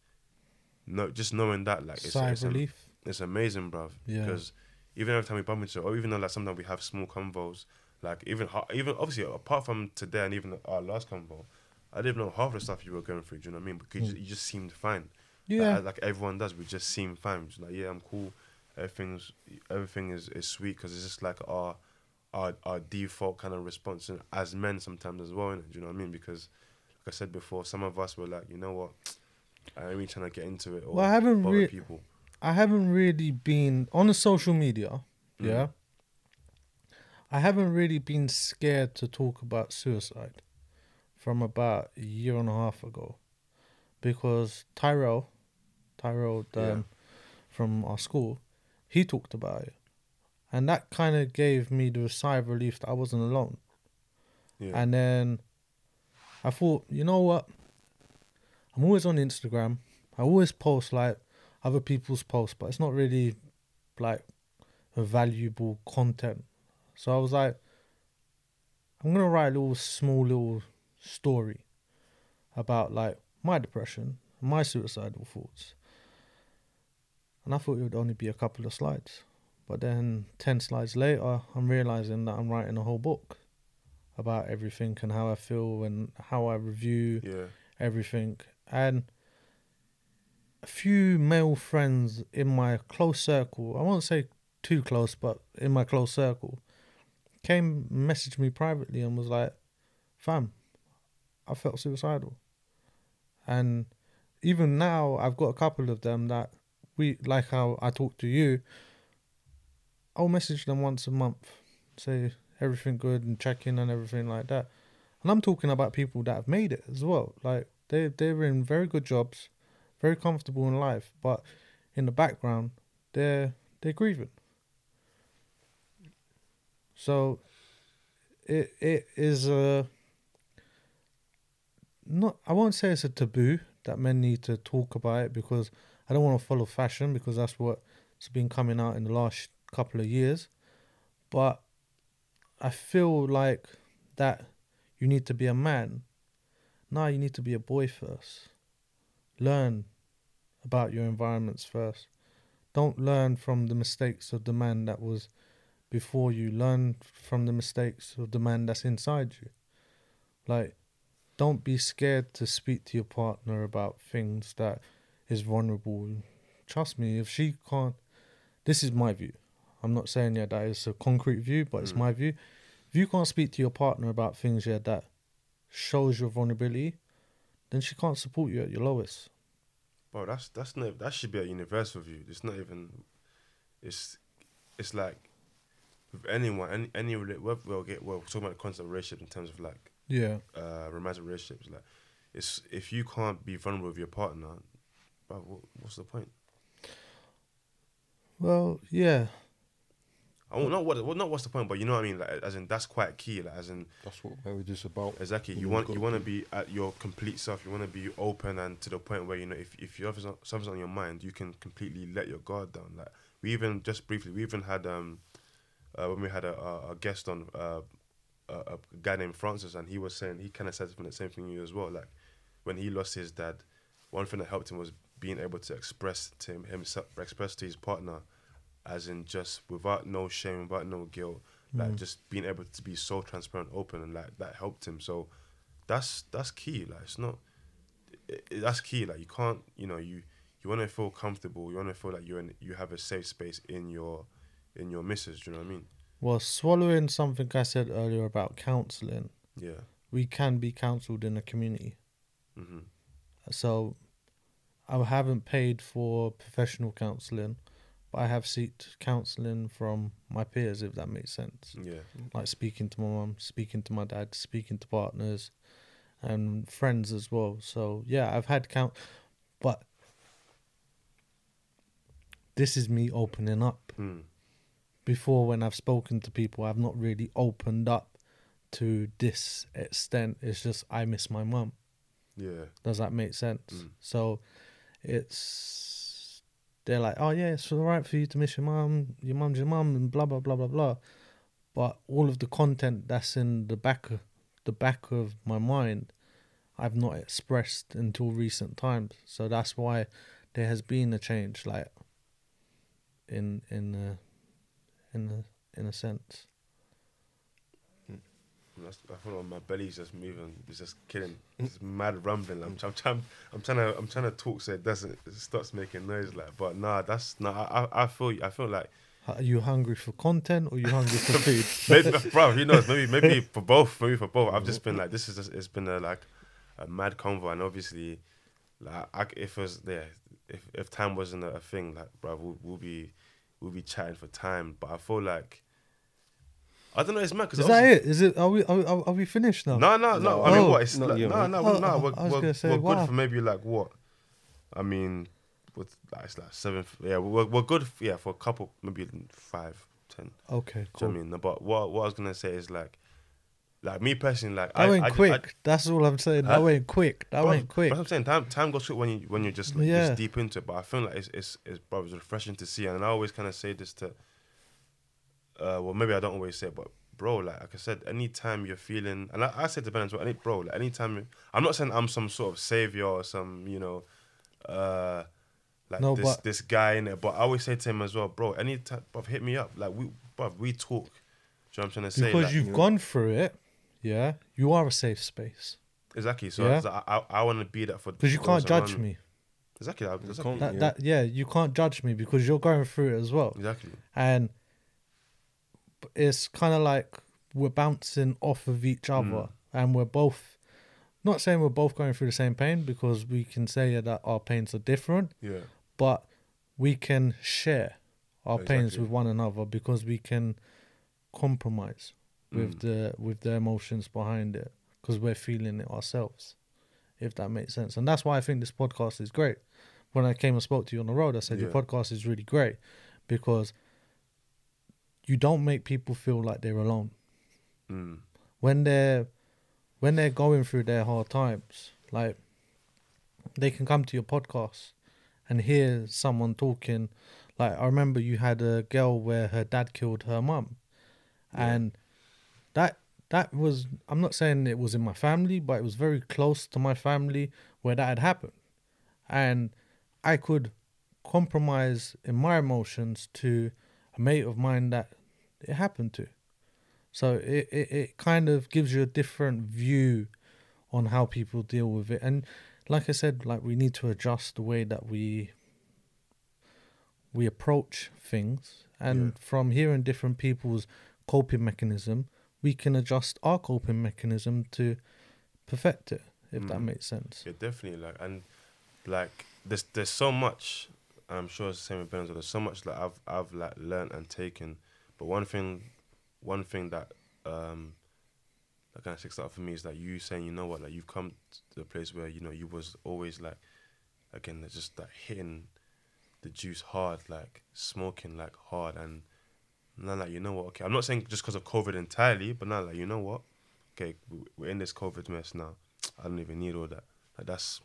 Speaker 1: no just knowing that like it's
Speaker 2: Sigh
Speaker 1: it's,
Speaker 2: of
Speaker 1: am-
Speaker 2: relief.
Speaker 1: It's amazing, bruv.
Speaker 2: Yeah.
Speaker 1: Because even every time we bump into, or even though like sometimes we have small convos, like even ha- even obviously apart from today and even our last convo, I didn't know half the stuff you were going through. Do you know what I mean? Because you, just, you just seemed fine.
Speaker 2: Yeah.
Speaker 1: Like, like everyone does, we just seem fine. Just like yeah, I'm cool. Everything's everything is, is sweet because it's just like our our our default kind of response and as men sometimes as well. innit? Do you know what I mean? Because like I said before, some of us were like, you know what, I ain't really trying to get into it or
Speaker 2: Well, I haven't
Speaker 1: bother
Speaker 2: rea-
Speaker 1: people.
Speaker 2: I haven't really been on the social media.
Speaker 1: Mm.
Speaker 2: Yeah. I haven't really been scared to talk about suicide from about a year and a half ago because Tyrell, Tyrell um,
Speaker 1: Yeah.
Speaker 2: from our school, he talked about it. And that kind of gave me the sigh of relief that I wasn't alone.
Speaker 1: Yeah.
Speaker 2: And then I thought, you know what? I'm always on Instagram. I always post like other people's posts, but it's not really like a valuable content. So I was like, I'm gonna write a little small little story about like my depression, my suicidal thoughts. And I thought it would only be a couple of slides. But then 10 slides later, I'm realizing that I'm writing a whole book about everything and how I feel and how I review
Speaker 1: yeah.
Speaker 2: everything. And few male friends in my close circle, I won't say too close, but in my close circle, came messaged me privately and was like, fam, I felt suicidal. And even now, I've got a couple of them that we, like how I talk to you, I'll message them once a month, say everything good and check in and everything like that. And I'm talking about people that have made it as well. Like they they're in very good jobs, very comfortable in life, but in the background they're they're grieving. So it it is a not I won't say it's a taboo that men need to talk about it because I don't want to follow fashion because that's what's been coming out in the last couple of years. But I feel like that you need to be a man. No, you need to be a boy first. Learn about your environments first. Don't learn from the mistakes of the man that was before you. Learn from the mistakes of the man that's inside you. Like, don't be scared to speak to your partner about things that is vulnerable. Trust me, if she can't, this is my view. I'm not saying yeah that is a concrete view, but it's
Speaker 1: Mm.
Speaker 2: my view. If you can't speak to your partner about things yeah that shows your vulnerability, then she can't support you at your lowest.
Speaker 1: Bro, that's that's not that should be a universal view. It's not even. It's it's like with anyone, any any whether we'll get well we're talking about the concept of relationship in terms of like
Speaker 2: Yeah.
Speaker 1: uh romantic relationships. Like, it's if you can't be vulnerable with your partner, but what, what's the point?
Speaker 2: Well, yeah.
Speaker 1: I won't, not what well, not what's the point, but you know what I mean. Like, as in that's quite key. Like, as in
Speaker 3: That's what marriage is about.
Speaker 1: Exactly. You want you
Speaker 3: to
Speaker 1: want to
Speaker 3: be-
Speaker 1: be at your complete self. You want to be open and to the point where you know if if you have something on your mind, you can completely let your guard down. Like we even just briefly, we even had um uh, when we had a, a, a guest on uh, a, a guy named Francis, and he was saying he kind of said the same thing you as well. Like when he lost his dad, one thing that helped him was being able to express to him, himself, express to his partner, as in just without no shame, without no guilt, like
Speaker 2: Mm.
Speaker 1: just being able to be so transparent, open, and like that helped him. So that's that's key. Like it's not it, it- that's key. Like you can't, you know, you you want to feel comfortable. You want to feel like you're in, you have a safe space in your in your missus. Do you know what I mean?
Speaker 2: Well, swallowing something I said earlier about counselling,
Speaker 1: Yeah.
Speaker 2: we can be counselled in a community.
Speaker 1: hmm
Speaker 2: So I haven't paid for professional counselling, but I have sought counselling from my peers, if that makes sense.
Speaker 1: Yeah.
Speaker 2: Like speaking to my mum, speaking to my dad, speaking to partners and friends as well. So yeah, I've had count, but this is me opening up.
Speaker 1: Mm.
Speaker 2: Before, when I've spoken to people, I've not really opened up to this extent. It's just I miss my mum.
Speaker 1: Yeah.
Speaker 2: Does that make sense?
Speaker 1: Mm.
Speaker 2: So it's they're like, oh yeah, it's all right for you to miss your mum. Your mum's your mum, and blah blah blah blah blah. But all of the content that's in the back of the back of my mind, I've not expressed until recent times. So that's why there has been a change, like in in uh, in a in a sense.
Speaker 1: That's, I feel like my belly's just moving. It's just killing. It's mad rumbling. I'm, I'm trying. I'm trying to. I'm trying to talk so it doesn't. It starts making noise. Like, but nah, that's nah. I, I, feel. I feel like
Speaker 2: Are you hungry for content or you hungry for (laughs) food?
Speaker 1: maybe, bro. Who knows? Maybe, (laughs) maybe for both. Maybe for both. I've just been like, this is. Just, it's been a like a mad convo, and obviously, like, I, if it was there, if if time wasn't a, a thing, like, bro, we'll, we'll be we'll be chatting for time. But I feel like. I don't know. It's mad because
Speaker 2: Is that it? Is it? Are we are, we- are we finished now?
Speaker 1: No, no, no.
Speaker 3: No.
Speaker 1: I mean,
Speaker 2: Oh.
Speaker 1: what? It's
Speaker 3: Not
Speaker 1: like,
Speaker 3: yet,
Speaker 1: no,
Speaker 3: man.
Speaker 1: no,
Speaker 2: Oh,
Speaker 1: no.
Speaker 2: oh,
Speaker 1: We're,
Speaker 2: I was
Speaker 1: we're,
Speaker 2: gonna say,
Speaker 1: we're
Speaker 2: wow.
Speaker 1: good for maybe like what? I mean, with like, it's like seven. Yeah, we're we're good. f- Yeah, for a couple, maybe five, ten.
Speaker 2: Okay,
Speaker 1: Do
Speaker 2: cool.
Speaker 1: you know what I mean? But what what I was gonna say is like, like me personally, like
Speaker 2: That
Speaker 1: I
Speaker 2: went
Speaker 1: I, ju-
Speaker 2: quick. That's all I'm saying. That
Speaker 1: Huh?
Speaker 2: went quick. That
Speaker 1: bro,
Speaker 2: went quick.
Speaker 1: But I'm saying time time goes quick when you when you're just like,
Speaker 2: Yeah.
Speaker 1: just deep into it. But I feel like it's it's it's, bro, it's refreshing to see, and I always kind of say this to. Uh, well, maybe I don't always say, it, but bro, like, like I said, anytime you're feeling, and I, I said to Ben as well, any bro, like anytime I'm not saying I'm some sort of savior or some, you know, uh, like
Speaker 2: No,
Speaker 1: this
Speaker 2: but-
Speaker 1: this guy in it, but I always say to him as well, bro, anytime, bro, hit me up, like we, bro, we talk. Do you know what I'm trying to say?
Speaker 2: because
Speaker 1: Like,
Speaker 2: you've
Speaker 3: Yeah.
Speaker 2: gone through it, yeah, you are a safe space.
Speaker 1: exactly. So
Speaker 2: Yeah.
Speaker 1: I, I, I want to be that for
Speaker 2: Because you can't judge
Speaker 1: around
Speaker 2: me.
Speaker 1: Exactly. I-
Speaker 3: You
Speaker 1: exactly.
Speaker 2: That
Speaker 3: Yeah.
Speaker 2: that yeah, you can't judge me because you're going through it as well.
Speaker 1: Exactly.
Speaker 2: and it's kind of like we're bouncing off of each other
Speaker 1: Mm.
Speaker 2: and we're both not saying we're both going through the same pain because we can say that our pains are different
Speaker 1: Yeah.
Speaker 2: but we can share our pains with one another because we can compromise with
Speaker 1: Mm.
Speaker 2: the with the emotions behind it because we're feeling it ourselves if that makes sense and that's why i think this podcast is great when i came and spoke to you on the road i said your podcast is really great because you don't make people feel like they're alone
Speaker 1: Mm.
Speaker 2: when they're when they're going through their hard times like they can come to your podcast and hear someone talking like i remember you had a girl where her dad killed her mum
Speaker 1: Yeah.
Speaker 2: and that that was i'm not saying it was in my family but it was very close to my family where that had happened and i could compromise in my emotions to a mate of mine that it happened to so it, it, it kind of gives you a different view on how people deal with it. And like I said, like we need to adjust the way that we we approach things. And
Speaker 1: Yeah.
Speaker 2: from hearing different people's coping mechanism, we can adjust our coping mechanism to perfect it, if that
Speaker 1: Mm.
Speaker 2: makes sense.
Speaker 1: Yeah, definitely. Like and like there's there's so much. I'm sure it's the same with Ben. There's so much that I've I've like learned and taken. But one thing, one thing that um that kind of sticks out for me is that you saying, you know what, like you've come to the place where you know you was always like, again, just like hitting the juice hard, like smoking like hard, and now like you know what, okay, I'm not saying just because of COVID entirely, but now like you know what, okay, we- we're in this COVID mess now. I don't even need all that. Like that's,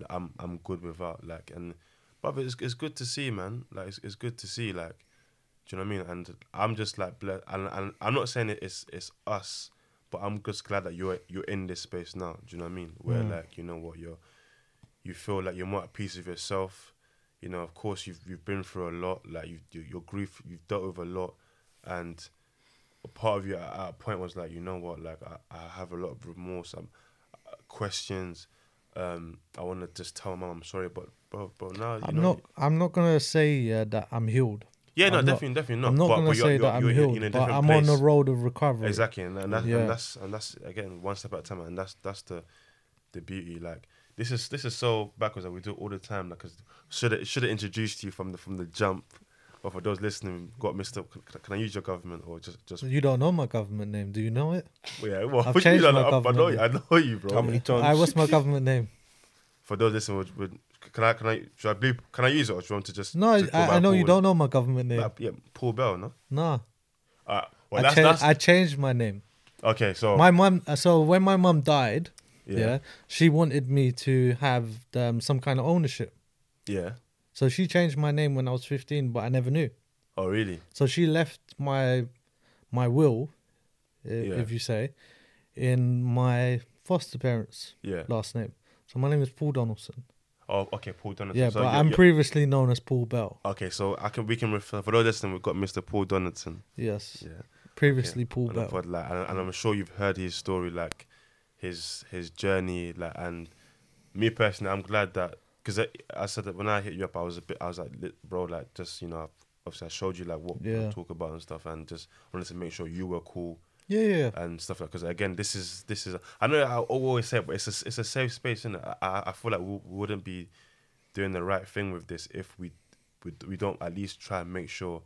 Speaker 1: like, I'm I'm good without like and, it's it's good to see, man. Like it's it's good to see, like, do you know what I mean? And I'm just like blessed, and, and I'm not saying it, it's it's us, but I'm just glad that you're you're in this space now. Do you know what I mean? Where
Speaker 2: Mm.
Speaker 1: like you know what you're, you feel like you're more at peace with yourself. You know, of course you've you've been through a lot. Like you you your grief, you've dealt with a lot, and a part of you at, at a point was like, you know what, like I, I have a lot of remorse, um, uh, questions. Um, I want to just tell mom I'm sorry, but bro, bro, now you
Speaker 2: I'm
Speaker 1: know,
Speaker 2: not. I'm not gonna say uh, that I'm healed.
Speaker 1: Yeah, no,
Speaker 2: I'm not-
Speaker 1: definitely, definitely not.
Speaker 2: I'm not
Speaker 1: but,
Speaker 2: gonna
Speaker 1: but you're-
Speaker 2: say
Speaker 1: you're-
Speaker 2: that I'm
Speaker 1: you're
Speaker 2: healed,
Speaker 1: in a
Speaker 2: but I'm on the road of recovery.
Speaker 1: Exactly, and, and, that,
Speaker 2: Yeah.
Speaker 1: and that's and that's again one step at a time, and that's that's the the beauty. Like this is this is so backwards that we do it all the time. Like, 'cause should have should have introduced you from the from the jump. Or for those listening, got missed up. Can, can I use your government or just just?
Speaker 2: You don't know my government name, do you know it?
Speaker 1: Yeah, well,
Speaker 2: I've
Speaker 1: what (laughs) you
Speaker 2: changed my
Speaker 1: I, know- I know
Speaker 2: government
Speaker 1: you. I know you, bro.
Speaker 3: How many times?
Speaker 2: I what's my government name?
Speaker 1: For those listening, would, would, can I can I should I bleep, can I use it or do you want to just?
Speaker 2: No,
Speaker 1: just
Speaker 2: I, I know you don't know my government name.
Speaker 1: Like, yeah, Paul Bell, no.
Speaker 2: No.
Speaker 1: Uh, well,
Speaker 2: I,
Speaker 1: that's
Speaker 2: cha-
Speaker 1: that's
Speaker 2: I changed my name.
Speaker 1: okay. So
Speaker 2: My mum. uh, So when my mum died,
Speaker 1: yeah,
Speaker 2: yeah. she wanted me to have um, some kind of ownership.
Speaker 1: yeah.
Speaker 2: So she changed my name when I was 15, but I never knew.
Speaker 1: Oh, really?
Speaker 2: So she left my my will, i-
Speaker 1: Yeah.
Speaker 2: if you say, in my foster parents'
Speaker 1: Yeah.
Speaker 2: last name. So my name is Paul Donaldson.
Speaker 1: Oh, okay, Paul Donaldson.
Speaker 2: Yeah,
Speaker 1: So
Speaker 2: but
Speaker 1: you're-
Speaker 2: I'm
Speaker 1: you're-
Speaker 2: previously known as Paul Bell.
Speaker 1: Okay, so I can we can refer for those listening. We've got Mr. Paul Donaldson.
Speaker 2: Yes,
Speaker 1: Yeah,
Speaker 2: previously Paul
Speaker 1: on the
Speaker 2: Bell.
Speaker 1: pod, like, and, and I'm sure you've heard his story, like his his journey, like, and me personally, I'm glad that because I, I said that when I hit you up, I was a bit, I was like, bro, like, just you know, obviously I showed you like what we
Speaker 2: Yeah.
Speaker 1: talk about and stuff, and just wanted to make sure you were cool
Speaker 2: Yeah, yeah,
Speaker 1: and stuff like. Because again, this is this is I know I always say, it, but it's a it's a safe space, and I I feel like we wouldn't be doing the right thing with this if we we, we don't at least try and make sure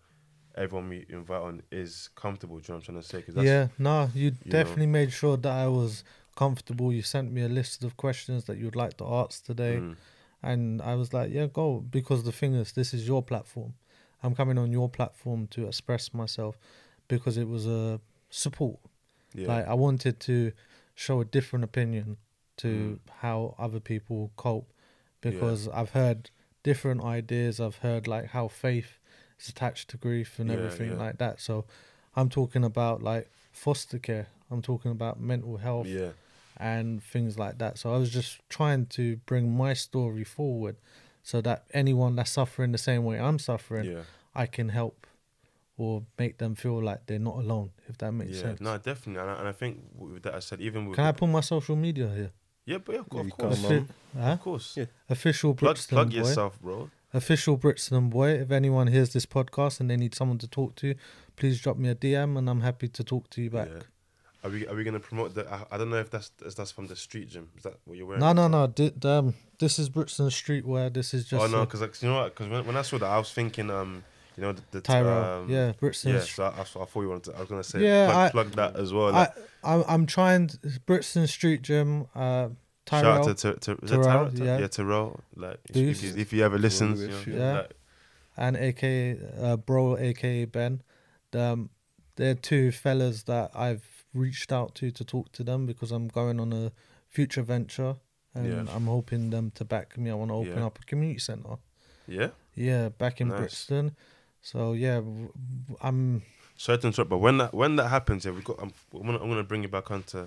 Speaker 1: everyone we invite on is comfortable. Do you know what I'm trying to say? 'Cause that's,
Speaker 2: yeah. No, you
Speaker 1: know.
Speaker 2: definitely made sure that I was comfortable. You sent me a list of questions that you'd like to ask today,
Speaker 1: Mm,
Speaker 2: and I was like, yeah, go. Because the thing is, this is your platform. I'm coming on your platform to express myself because it was a support.
Speaker 1: yeah,
Speaker 2: Like I wanted to show a different opinion to
Speaker 1: Mm.
Speaker 2: how other people cope because I've heard different ideas. I've heard like how faith is attached to grief and
Speaker 1: Yeah,
Speaker 2: everything
Speaker 1: yeah.
Speaker 2: like that. So I'm talking about like foster care. I'm talking about mental health
Speaker 1: yeah,
Speaker 2: and things like that. So I was just trying to bring my story forward so that anyone that's suffering the same way I'm suffering,
Speaker 1: yeah,
Speaker 2: I can help or make them feel like they're not alone, if that makes
Speaker 1: yeah.
Speaker 2: sense.
Speaker 1: No, definitely, and I, and I think that I said, even with
Speaker 2: Can I
Speaker 1: the-
Speaker 2: put my social media here?
Speaker 1: yeah, but yeah, of,
Speaker 3: Yeah,
Speaker 1: of course,
Speaker 3: can,
Speaker 2: huh?
Speaker 1: of course,
Speaker 3: Yeah.
Speaker 2: Official
Speaker 1: plug
Speaker 2: Brixton
Speaker 1: plug
Speaker 2: boy.
Speaker 1: yourself, bro.
Speaker 2: Official Brixton boy. If anyone hears this podcast and they need someone to talk to, please drop me a DM and I'm happy to talk to you back.
Speaker 1: Yeah. Are we are we gonna promote the? I, I don't know if that's if that's from the street gym. Is that what you're wearing?
Speaker 2: No, no, no. Di- um, this is Brixton streetwear. This is just
Speaker 1: oh no, because like, you know what? Because when, when I saw that, I was thinking, um, you know, the, the
Speaker 2: Tyrell.
Speaker 1: Um,
Speaker 2: yeah, Brixton.
Speaker 1: yeah. So I, I, thought- I thought you wanted. To, I was gonna say,
Speaker 2: Yeah,
Speaker 1: plug, plug that as well.
Speaker 2: I,
Speaker 1: Like,
Speaker 2: I, I'm trying to, Brixton Street Gym. Uh,
Speaker 1: shout
Speaker 2: Tyrell.
Speaker 1: out to, to, to
Speaker 2: Tyrell,
Speaker 1: Tyrell?
Speaker 2: yeah.
Speaker 1: yeah, Tyrell. Like, if, you, if you ever listen, you know,
Speaker 2: yeah.
Speaker 1: like,
Speaker 2: and aka uh, bro aka ben um they're two fellas that i've reached out to to talk to them because i'm going on a future venture and
Speaker 1: Yeah.
Speaker 2: i'm hoping them to back me i want to open
Speaker 1: Yeah.
Speaker 2: up a community center
Speaker 1: yeah.
Speaker 2: yeah back in
Speaker 1: Nice.
Speaker 2: brixton so yeah I'm.
Speaker 1: Certain interrupt, but when that when that happens, yeah, we got. I'm, I'm gonna I'm gonna bring you back onto.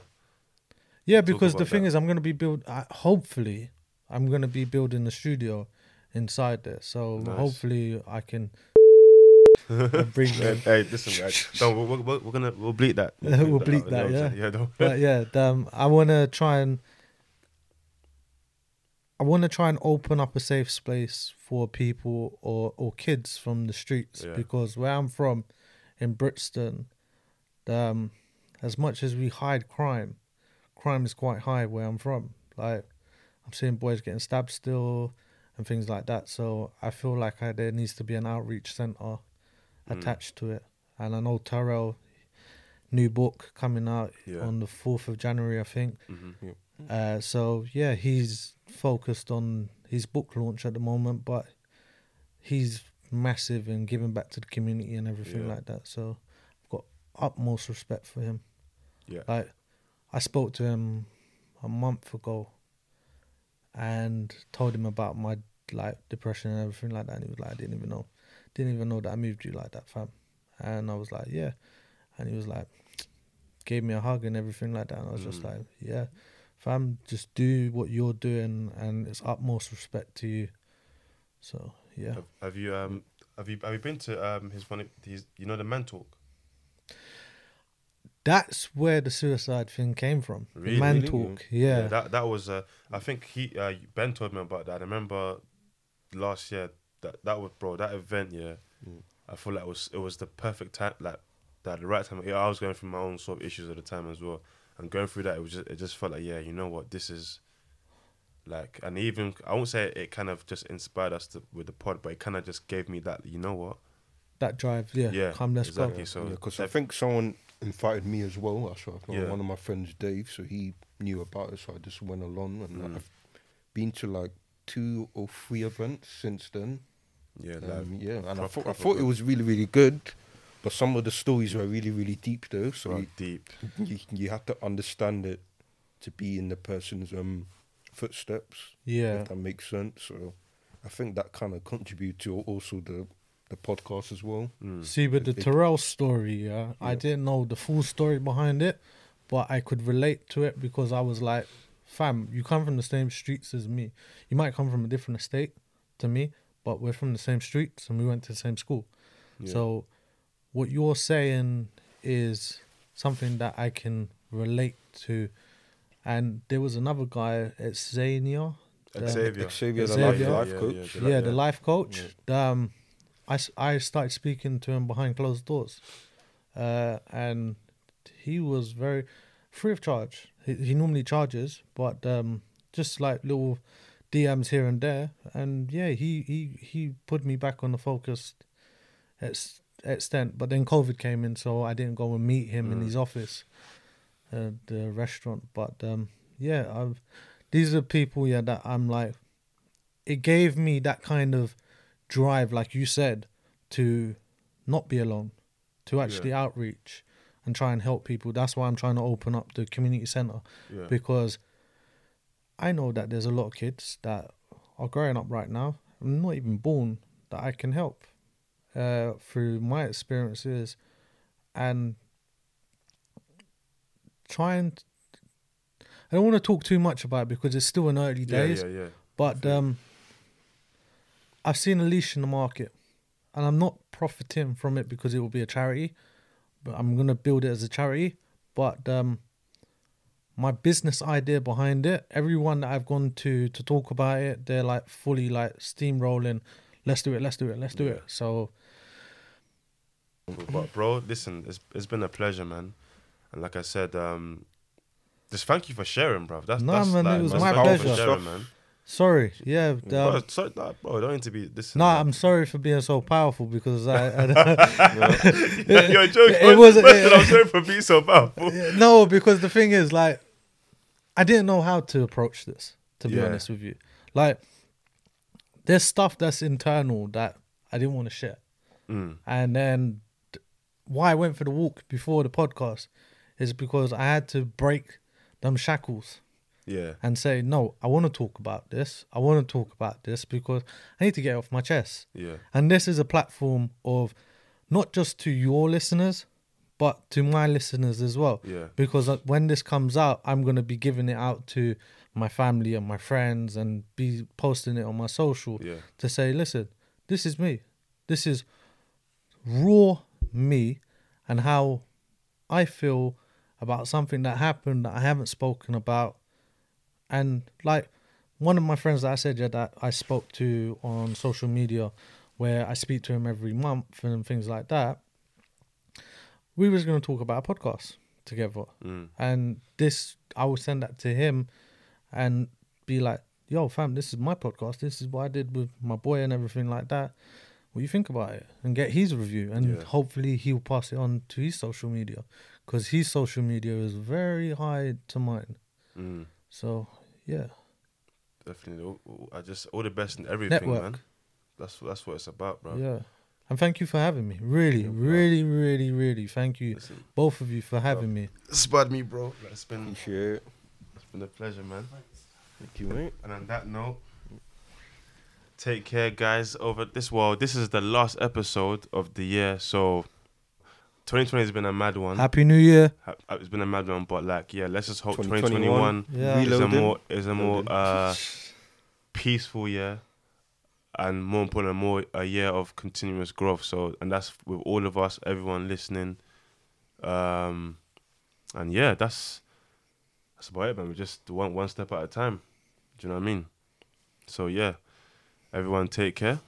Speaker 2: yeah because the thing
Speaker 1: that.
Speaker 2: is i'm to be build uh, hopefully i'm to be building the studio inside there so
Speaker 1: Nice.
Speaker 2: hopefully i can bring
Speaker 1: Hey,
Speaker 2: them
Speaker 1: hey, listen, guys. Don't we're, we're, we're gonna we'll bleep that. (laughs)
Speaker 2: We'll bleep
Speaker 1: out,
Speaker 2: that,
Speaker 1: you know what I'm
Speaker 2: yeah.
Speaker 1: Yeah, don't.
Speaker 2: but yeah, um, I want to try and I want to try and open up a safe space for people or or kids from the streets
Speaker 1: Yeah.
Speaker 2: because where I'm from, in Brixton, um, as much as we hide crime, crime is quite high where I'm from. Like I'm seeing boys getting stabbed still and things like that. So I feel like I, there needs to be an outreach center
Speaker 1: Mm.
Speaker 2: attached to it. And I know Tyrell, new book coming out
Speaker 1: Yeah.
Speaker 2: on the fourth of January, I think.
Speaker 1: hmm
Speaker 2: Uh, so yeah, he's focused on his book launch at the moment, but he's massive in giving back to the community and everything
Speaker 1: Yeah.
Speaker 2: like that. So I've got utmost respect for him.
Speaker 1: Yeah.
Speaker 2: Like I spoke to him a month ago and told him about my like depression and everything like that and he was like, I didn't even know didn't even know that I moved you like that, fam. And I was like, Yeah. And he was like gave me a hug and everything like that and I was just
Speaker 1: Mm.
Speaker 2: like, Yeah, fam, just do what you're doing and it's utmost respect to you. So yeah.
Speaker 1: Have, have you um have you have you been to um his one his you know the man talk?
Speaker 2: That's where the suicide thing came from.
Speaker 1: Really?
Speaker 2: Man
Speaker 3: Really?
Speaker 2: talk. Yeah.
Speaker 1: that that was uh I think he uh Ben told me about that. I remember last year that that was bro that event yeah.
Speaker 3: Mm.
Speaker 1: I feel like it was it was the perfect time like that the right time. Yeah, I was going through my own sort of issues at the time as well, and going through that it was just it just felt like yeah you know what this is. Like and even I won't say it kind of just inspired us to, with the pod, but it kind of just gave me that you know what
Speaker 2: that drive. Yeah.
Speaker 1: Yeah,
Speaker 2: Come, let's
Speaker 1: exactly.
Speaker 2: go.
Speaker 1: So
Speaker 3: because I think someone invited me as well. I saw
Speaker 1: Yeah.
Speaker 3: one of my friends, Dave, so he knew about it, so I just went along, and
Speaker 1: Mm.
Speaker 3: I've been to like two or three events since then.
Speaker 1: Yeah like,
Speaker 3: Um, yeah, and I
Speaker 1: proper-
Speaker 3: thought I thought it was really really good, but some of the stories were really really deep though. So
Speaker 1: bro,
Speaker 3: you,
Speaker 1: deep.
Speaker 3: you you have to understand it to be in the person's um footsteps.
Speaker 2: Yeah.
Speaker 3: if that makes sense. So I think that kind of contribute to also the the podcast as well.
Speaker 1: Mm.
Speaker 2: See, with the
Speaker 3: It-
Speaker 2: Tyrell story, yeah, I didn't know the full story behind it, but I could relate to it because I was like fam, you come from the same streets as me. You might come from a different estate to me, but we're from the same streets and we went to the same school.
Speaker 1: Yeah.
Speaker 2: So what you're saying is something that I can relate to. And there was another guy at Zania. um,
Speaker 1: Xavier.
Speaker 3: Xavier, the life, life
Speaker 1: Yeah,
Speaker 3: coach.
Speaker 1: yeah,
Speaker 2: yeah,
Speaker 1: yeah.
Speaker 2: the life coach. Um, I, s- I started speaking to him behind closed doors, uh, and he was very free of charge. He, he normally charges, but um, just like little DMs here and there, and yeah, he he he put me back on the focused ex- extent. But then COVID came in, so I didn't go and meet him in
Speaker 1: Mm.
Speaker 2: his office, uh, the restaurant. But um, yeah, I've these are people yeah that I'm like it gave me that kind of drive, like you said, to not be alone, to actually outreach and try and help people. That's why I'm trying to open up the community center
Speaker 1: Yeah.
Speaker 2: because I know that there's a lot of kids that are growing up right now, I'm not even born, that I can help uh, through my experiences and try and. I don't want to talk too much about it because it's still in early
Speaker 1: Yeah,
Speaker 2: days.
Speaker 1: yeah, yeah.
Speaker 2: But um, I've seen a leash in the market, and I'm not profiting from it because it will be a charity. But I'm gonna build it as a charity. But um, my business idea behind it, everyone that I've gone to to talk about it, they're like fully like steamrolling. Let's do it. Let's do it. Let's do
Speaker 1: Yeah.
Speaker 2: it. So
Speaker 1: But bro, listen, it's it's been a pleasure, man. And like I said, um, just thank you for sharing, bro. That's
Speaker 2: No,
Speaker 1: that's
Speaker 2: man,
Speaker 1: like,
Speaker 2: it was my pleasure.
Speaker 1: Sharing, man.
Speaker 2: sorry. Yeah.
Speaker 1: bro,
Speaker 2: Um,
Speaker 1: so, nah, bro, don't need to be this.
Speaker 2: no, I'm sorry for being so powerful because I, I (laughs)
Speaker 1: You're (laughs) joking.
Speaker 2: It was-
Speaker 1: Listen, I'm sorry for being so powerful. (laughs)
Speaker 2: No, because the thing is, like, I didn't know how to approach this. To be
Speaker 1: Yeah.
Speaker 2: honest with you, like, there's stuff that's internal that I didn't want to share,
Speaker 1: Mm,
Speaker 2: and then why I went for the walk before the podcast is because I had to break them shackles
Speaker 1: yeah,
Speaker 2: and say, no, I want to talk about this. I want to talk about this because I need to get it off my chest.
Speaker 1: yeah,
Speaker 2: And this is a platform of not just to your listeners, but to my listeners as well.
Speaker 1: yeah,
Speaker 2: Because when this comes out, I'm going to be giving it out to my family and my friends and be posting it on my social
Speaker 1: yeah,
Speaker 2: to say, listen, this is me. This is raw me and how I feel about something that happened that I haven't spoken about. And like one of my friends that I said yeah, that I spoke to on social media, where I speak to him every month and things like that, we was going to talk about a podcast together.
Speaker 1: mm,
Speaker 2: And this, I will send that to him and be like, yo, fam, this is my podcast. This is what I did with my boy and everything like that. What do you think about it? And get his review. And
Speaker 1: Yeah.
Speaker 2: hopefully he'll pass it on to his social media because his social media is very high to mine.
Speaker 1: mm.
Speaker 2: So, yeah.
Speaker 1: Definitely. I just all the best in everything,
Speaker 2: Network.
Speaker 1: man. That's that's what it's about, bro.
Speaker 2: Yeah. And thank you for having me. Really,
Speaker 1: Yeah,
Speaker 2: really, really, really. Thank you,
Speaker 1: Listen,
Speaker 2: both of you, for having me.
Speaker 1: spud me, bro. It's been
Speaker 3: Appreciate it.
Speaker 1: it's been a pleasure, man.
Speaker 3: Thank you, mate.
Speaker 1: And on that note, take care, guys. Over this well, this is the last episode of the year, so 2020 has been a mad one.
Speaker 2: Happy New Year.
Speaker 1: Ha- uh, It's been a mad one, but like, yeah, let's just hope
Speaker 3: 2021.
Speaker 1: 2021
Speaker 2: Yeah.
Speaker 1: is a
Speaker 3: Reloading.
Speaker 1: more is a more uh, peaceful year, and more important, more a year of continuous growth. So, and that's with all of us, everyone listening. Um, and yeah, that's that's about it, man. We just one one step at a time. Do you know what I mean? So yeah, everyone take care,